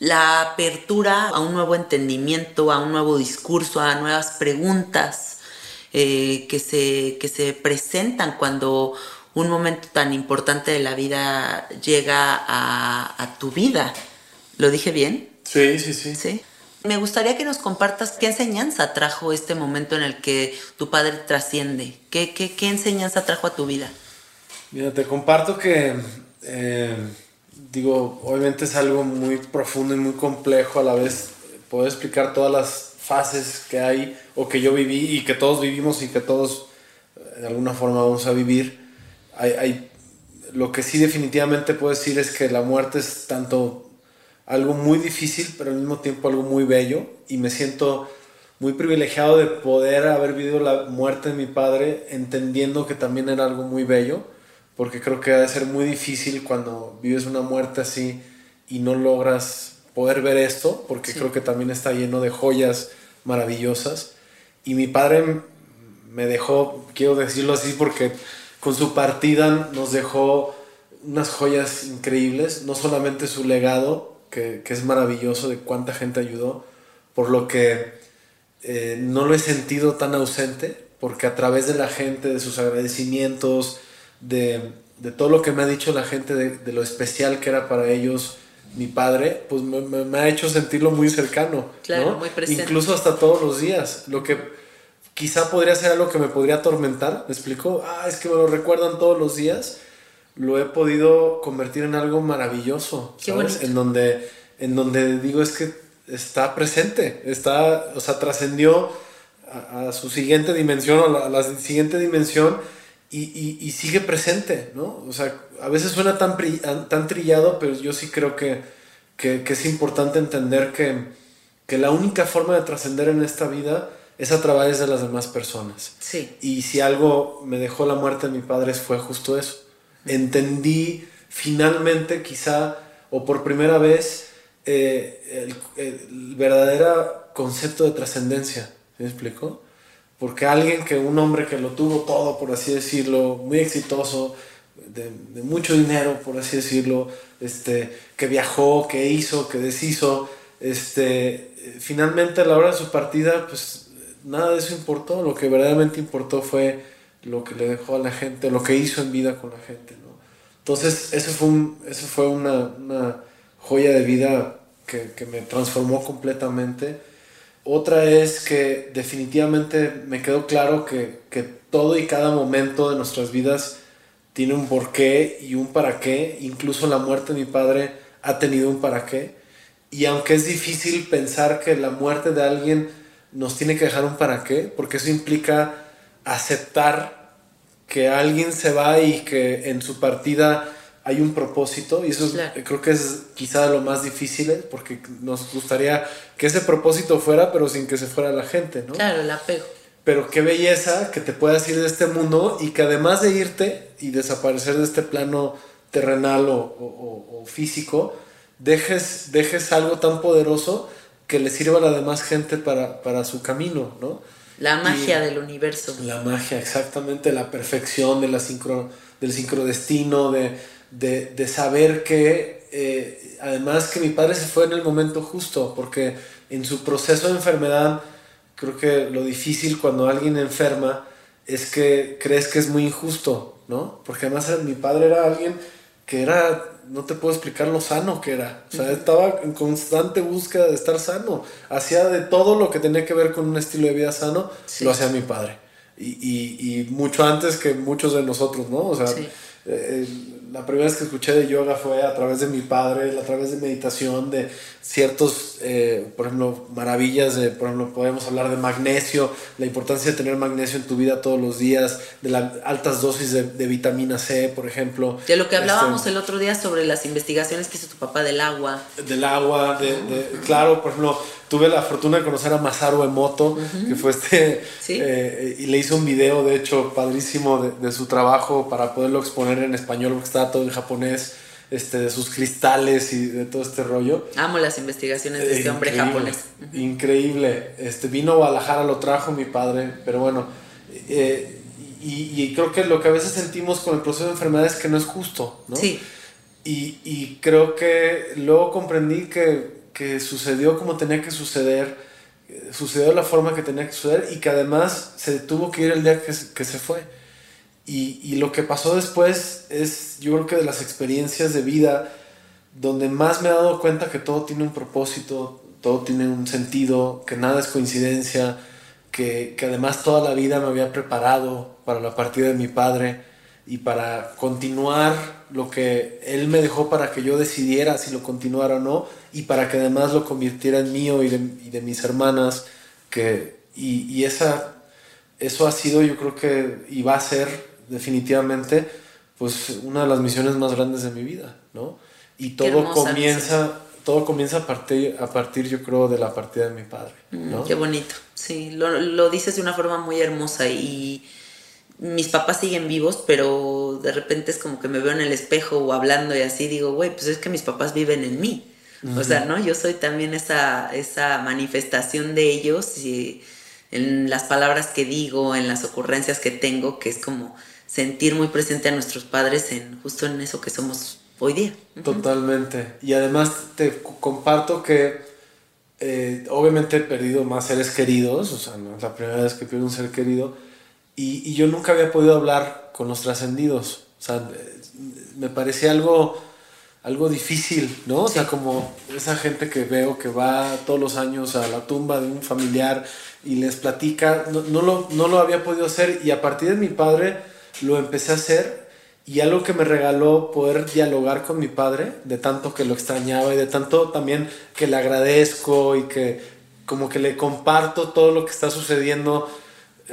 [SPEAKER 2] la apertura a un nuevo entendimiento, a un nuevo discurso, a nuevas preguntas eh, que, se, que se presentan cuando un momento tan importante de la vida llega a, a tu vida. ¿Lo dije bien?
[SPEAKER 3] Sí, sí, sí.
[SPEAKER 2] Sí. Me gustaría que nos compartas qué enseñanza trajo este momento en el que tu padre trasciende. ¿Qué, qué, enseñanza trajo a tu vida?
[SPEAKER 3] Mira, te comparto que, eh, digo, obviamente es algo muy profundo y muy complejo a la vez. Puedo explicar todas las fases que hay o que yo viví y que todos vivimos y que todos eh, de alguna forma vamos a vivir. Hay, lo que sí definitivamente puedo decir es que la muerte es tanto algo muy difícil, pero al mismo tiempo algo muy bello. Y me siento muy privilegiado de poder haber vivido la muerte de mi padre entendiendo que también era algo muy bello, porque creo que debe ser muy difícil cuando vives una muerte así y no logras poder ver esto, porque creo que también está lleno de joyas maravillosas. Y mi padre me dejó, quiero decirlo así, porque con su partida nos dejó unas joyas increíbles, no solamente su legado, que, es maravilloso de cuánta gente ayudó, por lo que eh, no lo he sentido tan ausente, porque a través de la gente, de sus agradecimientos, de, todo lo que me ha dicho la gente, de, lo especial que era para ellos mi padre, pues me, ha hecho sentirlo muy cercano.
[SPEAKER 2] Claro, muy presente.
[SPEAKER 3] Incluso hasta todos los días. Lo que quizá podría ser algo que me podría atormentar, ¿me explico? Ah, es que me lo recuerdan todos los días, lo he podido convertir en algo maravilloso, ¿sabes? En donde, en donde digo es que está presente, está, o sea, trascendió a, su siguiente dimensión, a la, siguiente dimensión y, y, sigue presente, ¿no? O sea, a veces suena tan, tan trillado, pero yo sí creo que, que, que es importante entender que, que la única forma de trascender en esta vida es a través de las demás personas.
[SPEAKER 2] Sí.
[SPEAKER 3] Y si algo me dejó la muerte de mi padre fue justo eso. Entendí finalmente, quizá, o por primera vez, eh, el, verdadero concepto de trascendencia. ¿Me explico? Porque alguien que, un hombre que lo tuvo todo, por así decirlo, muy exitoso, de, mucho dinero, por así decirlo, este, que viajó, que hizo, que deshizo, este, finalmente a la hora de su partida, pues nada de eso importó, lo que verdaderamente importó fue lo que le dejó a la gente, lo que hizo en vida con la gente, ¿no? Entonces, eso fue, eso fue una, una, joya de vida que, que, me transformó completamente. Otra es que definitivamente me quedó claro que, que todo y cada momento de nuestras vidas tiene un porqué y un para qué. Incluso la muerte de mi padre ha tenido un para qué. Y aunque es difícil pensar que la muerte de alguien nos tiene que dejar un para qué, porque eso implica aceptar que alguien se va y que en su partida hay un propósito y eso creo que es quizá lo más difícil porque nos gustaría que ese propósito fuera pero sin que se fuera la gente, ¿no?
[SPEAKER 2] Claro, el apego.
[SPEAKER 3] Pero qué belleza que te puedas ir de este mundo y que además de irte y desaparecer de este plano terrenal o, físico, dejes, dejes algo tan poderoso que le sirva a la demás gente para, para su camino, ¿no?
[SPEAKER 2] La magia del universo.
[SPEAKER 3] La magia, exactamente, la perfección de la sincro, del sincrodestino, de, de, de saber que, eh, además que mi padre se fue en el momento justo, porque en su proceso de enfermedad, creo que lo difícil cuando alguien enferma es que crees que es muy injusto, ¿no? Porque además mi padre era alguien que era no te puedo explicar lo sano que era. O sea, estaba en constante búsqueda de estar sano. Hacía de todo lo que tenía que ver con un estilo de vida sano, lo hacía mi padre. Y, y, y, mucho antes que muchos de nosotros, ¿no? O sea, eh, la primera vez que escuché de yoga fue a través de mi padre, a través de meditación, de ciertos, eh, por ejemplo, maravillas de, por ejemplo, podemos hablar de magnesio, la importancia de tener magnesio en tu vida todos los días, de las altas dosis de, vitamina C, por ejemplo.
[SPEAKER 2] De lo que hablábamos este, el otro día sobre las investigaciones que hizo tu papá del agua.
[SPEAKER 3] Del agua, de, de claro, por ejemplo, tuve la fortuna de conocer a Masaru Emoto, que fue este, eh, y le hice un video, de hecho, padrísimo de, su trabajo para poderlo exponer en español, porque estaba todo en japonés, este, de sus cristales y de todo este rollo.
[SPEAKER 2] Amo las investigaciones de este hombre japonés.
[SPEAKER 3] Increíble. Este, vino a Guadalajara, lo trajo mi padre, pero bueno, eh, y, y, creo que lo que a veces sentimos con el proceso de enfermedad es que no es justo, ¿no?
[SPEAKER 2] Sí.
[SPEAKER 3] Y, y creo que luego comprendí que que sucedió como tenía que suceder, sucedió de la forma que tenía que suceder y que además se tuvo que ir el día que, que se fue. Y, y, lo que pasó después es, yo creo que de las experiencias de vida, donde más me he dado cuenta que todo tiene un propósito, todo tiene un sentido, que nada es coincidencia, que, que además toda la vida me había preparado para la partida de mi padre y para continuar lo que Él me dejó para que yo decidiera si lo continuara o no y para que además lo convirtiera en mío y de, mis hermanas. Que, y, esa, eso ha sido yo creo que y va a ser definitivamente pues una de las misiones más grandes de mi vida, ¿no? Y todo comienza, todo comienza a partir, a partir, yo creo, de la partida de mi padre. ¿no?
[SPEAKER 2] Mm, qué bonito, sí, lo, lo dices de una forma muy hermosa y mis papás siguen vivos, pero de repente es como que me veo en el espejo o hablando y así digo, güey, pues es que mis papás viven en mí. O sea, ¿no? Yo soy también esa, esa manifestación de ellos y en las palabras que digo, en las ocurrencias que tengo, que es como sentir muy presente a nuestros padres en justo en eso que somos hoy día.
[SPEAKER 3] Totalmente. Y además te comparto que eh, obviamente he perdido más seres queridos, o sea, no es la primera vez que pierdo un ser querido y, yo nunca había podido hablar con los trascendidos. O sea, me parecía algo algo difícil, ¿no? O sea, como esa gente que veo que va todos los años a la tumba de un familiar y les platica, no, no, lo, no lo había podido hacer y a partir de mi padre lo empecé a hacer y algo que me regaló poder dialogar con mi padre, de tanto que lo extrañaba y de tanto también que le agradezco y que como que le comparto todo lo que está sucediendo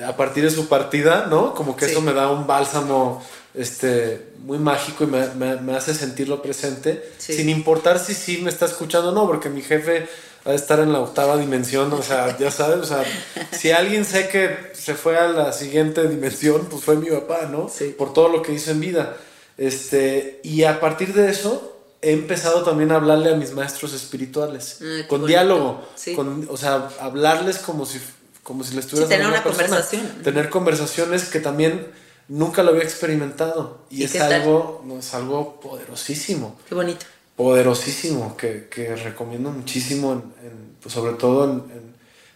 [SPEAKER 3] a partir de su partida, ¿no? Como que eso me da un bálsamo este, muy mágico y me, me, hace sentirlo presente, sin importar si sí me está escuchando o no, porque mi jefe va a estar en la octava dimensión, o sea, ya sabes, o sea, si alguien sé que se fue a la siguiente dimensión, pues fue mi papá, ¿no? Sí. Por todo lo que hizo en vida. Este, y a partir de eso he empezado también a hablarle a mis maestros espirituales, ah, con diálogo, con, o sea, hablarles como si, como si les estuviera
[SPEAKER 2] tener una conversación.
[SPEAKER 3] Tener conversaciones que también nunca lo había experimentado. Y, es, algo, no, es algo poderosísimo.
[SPEAKER 2] Qué bonito.
[SPEAKER 3] Poderosísimo, que, que recomiendo muchísimo, en, pues sobre todo en,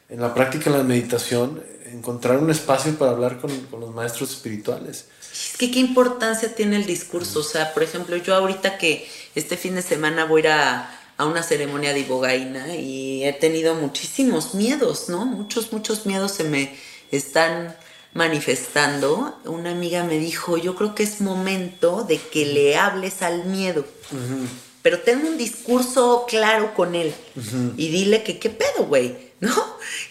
[SPEAKER 3] en, la práctica de la meditación, encontrar un espacio para hablar con, con los maestros espirituales.
[SPEAKER 2] Es que qué importancia tiene el discurso. O sea, por ejemplo, yo ahorita que este fin de semana voy a ir a, a una ceremonia de ibogaina y he tenido muchísimos miedos, ¿no? Muchos, muchos miedos se me están manifestando, una amiga me dijo, yo creo que es momento de que le hables al miedo, pero ten un discurso claro con él. Y dile que qué pedo, güey, ¿no?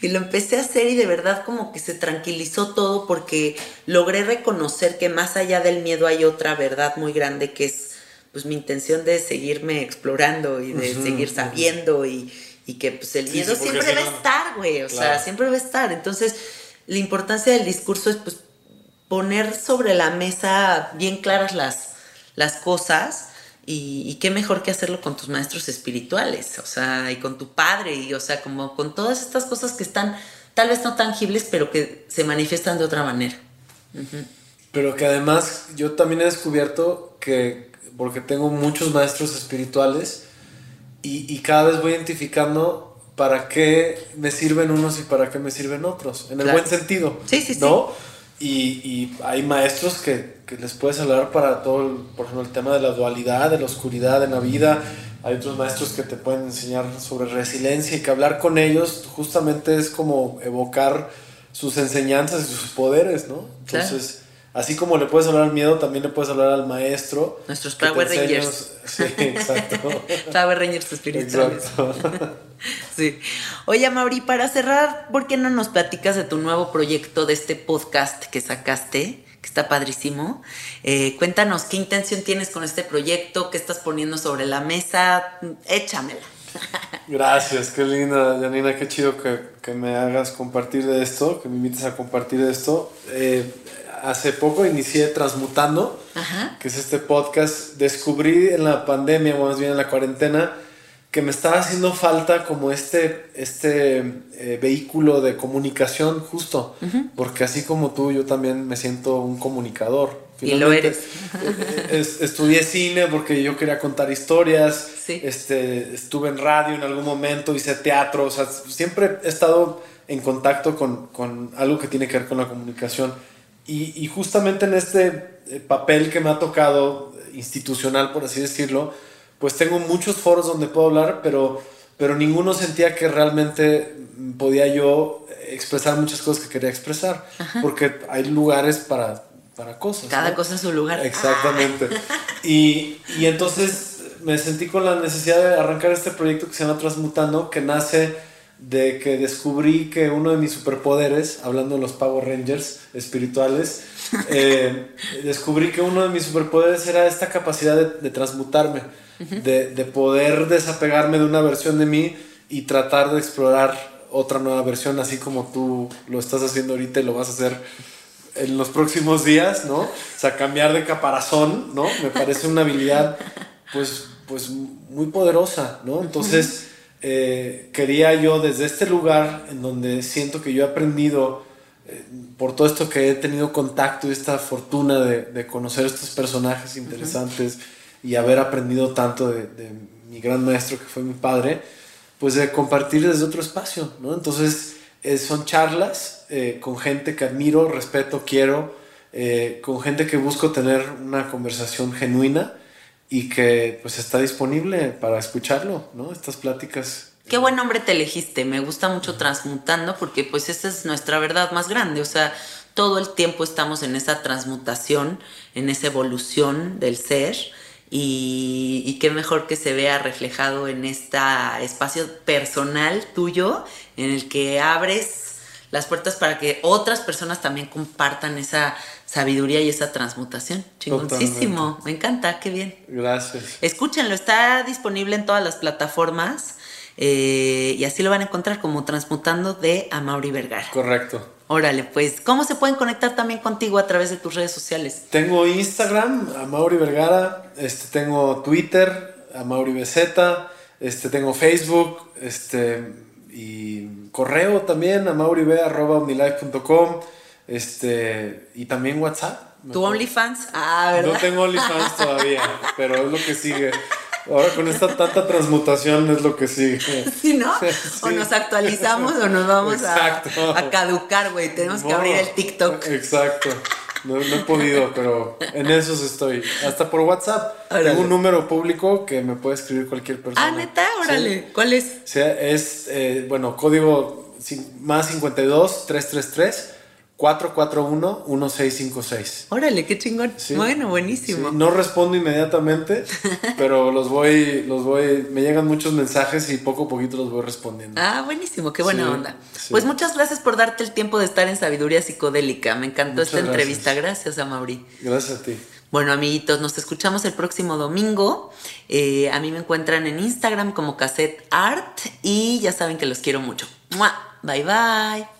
[SPEAKER 2] Y lo empecé a hacer y de verdad como que se tranquilizó todo porque logré reconocer que más allá del miedo hay otra verdad muy grande que es pues mi intención de seguirme explorando y de seguir sabiendo y, que pues el miedo siempre va a estar, güey, o sea, siempre va a estar. Entonces, la importancia del discurso es pues, poner sobre la mesa bien claras las, las cosas y, qué mejor que hacerlo con tus maestros espirituales, o sea, y con tu padre, y o sea, como con todas estas cosas que están tal vez no tangibles, pero que se manifiestan de otra manera.
[SPEAKER 3] Pero que además yo también he descubierto que, porque tengo muchos maestros espirituales, y, y cada vez voy identificando para qué me sirven unos y para qué me sirven otros, en el buen sentido.
[SPEAKER 2] Sí, sí,
[SPEAKER 3] ¿no? Y, y, hay maestros que, que, les puedes hablar para todo, el, por ejemplo, el tema de la dualidad, de la oscuridad en la vida. Hay otros maestros que te pueden enseñar sobre resiliencia y que hablar con ellos justamente es como evocar sus enseñanzas y sus poderes, ¿no? Entonces, así como le puedes hablar al miedo, también le puedes hablar al maestro.
[SPEAKER 2] Nuestros Power Rangers.
[SPEAKER 3] Sí, exacto.
[SPEAKER 2] Power Rangers espirituales. Exacto. Sí. Oye, Mauri, para cerrar, ¿por qué no nos platicas de tu nuevo proyecto, de este podcast que sacaste? que está padrísimo. Eh, cuéntanos qué intención tienes con este proyecto, qué estás poniendo sobre la mesa, échamela.
[SPEAKER 3] Gracias, qué linda, Janina, qué chido que, me hagas compartir de esto, que me invites a compartir de esto. Eh, hace poco inicié Transmutando, que es este podcast. Descubrí en la pandemia, o más bien en la cuarentena, que me estaba haciendo falta como este, este eh, vehículo de comunicación justo, porque así como tú, yo también me siento un comunicador.
[SPEAKER 2] y lo eres.
[SPEAKER 3] Eh, estudié cine porque yo quería contar historias, este, estuve en radio en algún momento, hice teatro, o sea, siempre he estado en contacto con, con algo que tiene que ver con la comunicación. Y, y justamente en este eh, papel que me ha tocado institucional, por así decirlo, pues tengo muchos foros donde puedo hablar, pero, pero ninguno sentía que realmente podía yo expresar muchas cosas que quería expresar, porque hay lugares para, para cosas.
[SPEAKER 2] Cada cosa en su lugar.
[SPEAKER 3] Exactamente. Y, y, entonces me sentí con la necesidad de arrancar este proyecto que se llama Transmutando, que nace de que descubrí que uno de mis superpoderes, hablando de los Power Rangers espirituales, eh, descubrí que uno de mis superpoderes era esta capacidad de, de transmutarme de, poder desapegarme de una versión de mí y tratar de explorar otra nueva versión, así como tú lo estás haciendo ahorita y lo vas a hacer en los próximos días, ¿no? O sea, cambiar de caparazón, ¿no? Me parece una habilidad, pues, pues muy poderosa, ¿no? Entonces, eh, quería yo desde este lugar en donde siento que yo he aprendido eh, por todo esto que he tenido contacto y esta fortuna de, de conocer estos personajes interesantes y haber aprendido tanto de, mi gran maestro que fue mi padre, pues de compartir desde otro espacio, ¿no? Entonces eh, son charlas eh, con gente que admiro, respeto, quiero, con gente que busco tener una conversación genuina y que pues está disponible para escucharlo, ¿no? Estas pláticas.
[SPEAKER 2] Qué buen nombre te elegiste, me gusta mucho transmutando porque pues esa es nuestra verdad más grande, o sea, todo el tiempo estamos en esa transmutación, en esa evolución del ser y, qué mejor que se vea reflejado en este espacio personal tuyo en el que abres las puertas para que otras personas también compartan esa sabiduría y esa transmutación. Chingoncísimo, me encanta, qué bien.
[SPEAKER 3] Gracias.
[SPEAKER 2] Escúchenlo, está disponible en todas las plataformas eh, y así lo van a encontrar como Transmutando de Amaury Vergara.
[SPEAKER 3] Correcto.
[SPEAKER 2] Órale, pues, ¿cómo se pueden conectar también contigo a través de tus redes sociales?
[SPEAKER 3] Tengo Instagram, Amaury Vergara, este, tengo Twitter, Amaury BZ, este, tengo Facebook, este, y correo también, amauribe.omnilife.com, este, y también WhatsApp.
[SPEAKER 2] ¿Tu OnlyFans? Ah, ¿verdad?
[SPEAKER 3] No tengo OnlyFans todavía, pero es lo que sigue. Ahora con esta tanta transmutación es lo que sigue.
[SPEAKER 2] ¿Sí, no? O nos actualizamos o nos vamos a, a, caducar, güey. Tenemos que abrir el TikTok.
[SPEAKER 3] Exacto. No, no, he podido, pero en esos estoy. Hasta por WhatsApp. Tengo un número público que me puede escribir cualquier persona.
[SPEAKER 2] Ah, neta, órale. ¿Cuál es?
[SPEAKER 3] O sea, es, eh, bueno, código más 52 333 441-1656.
[SPEAKER 2] Órale, qué chingón. bueno, buenísimo.
[SPEAKER 3] no respondo inmediatamente, pero los voy, los voy, me llegan muchos mensajes y poco a poquito los voy respondiendo.
[SPEAKER 2] Ah, buenísimo, qué buena onda. Pues muchas gracias por darte el tiempo de estar en Sabiduría Psicodélica. Me encantó esta entrevista. Gracias, Amaury.
[SPEAKER 3] Gracias a ti.
[SPEAKER 2] Bueno, amiguitos, nos escuchamos el próximo domingo. Eh, a mí me encuentran en Instagram como Cassette Art y ya saben que los quiero mucho. Bye bye.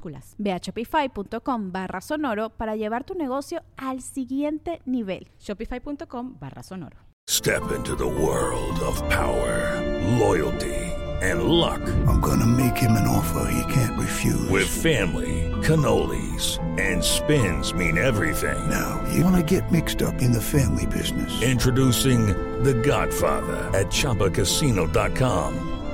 [SPEAKER 4] minúsculas Ve a shopify.com barra sonoro para llevar tu negocio al siguiente nivel. Shopify.com barra sonoro.
[SPEAKER 5] Step into the world of power, loyalty and luck.
[SPEAKER 6] I'm gonna make him an offer he can't refuse.
[SPEAKER 5] With family, cannolis and spins mean everything.
[SPEAKER 6] Now, you wanna get mixed up in the family business.
[SPEAKER 5] Introducing The Godfather at ChumbaCasino.com.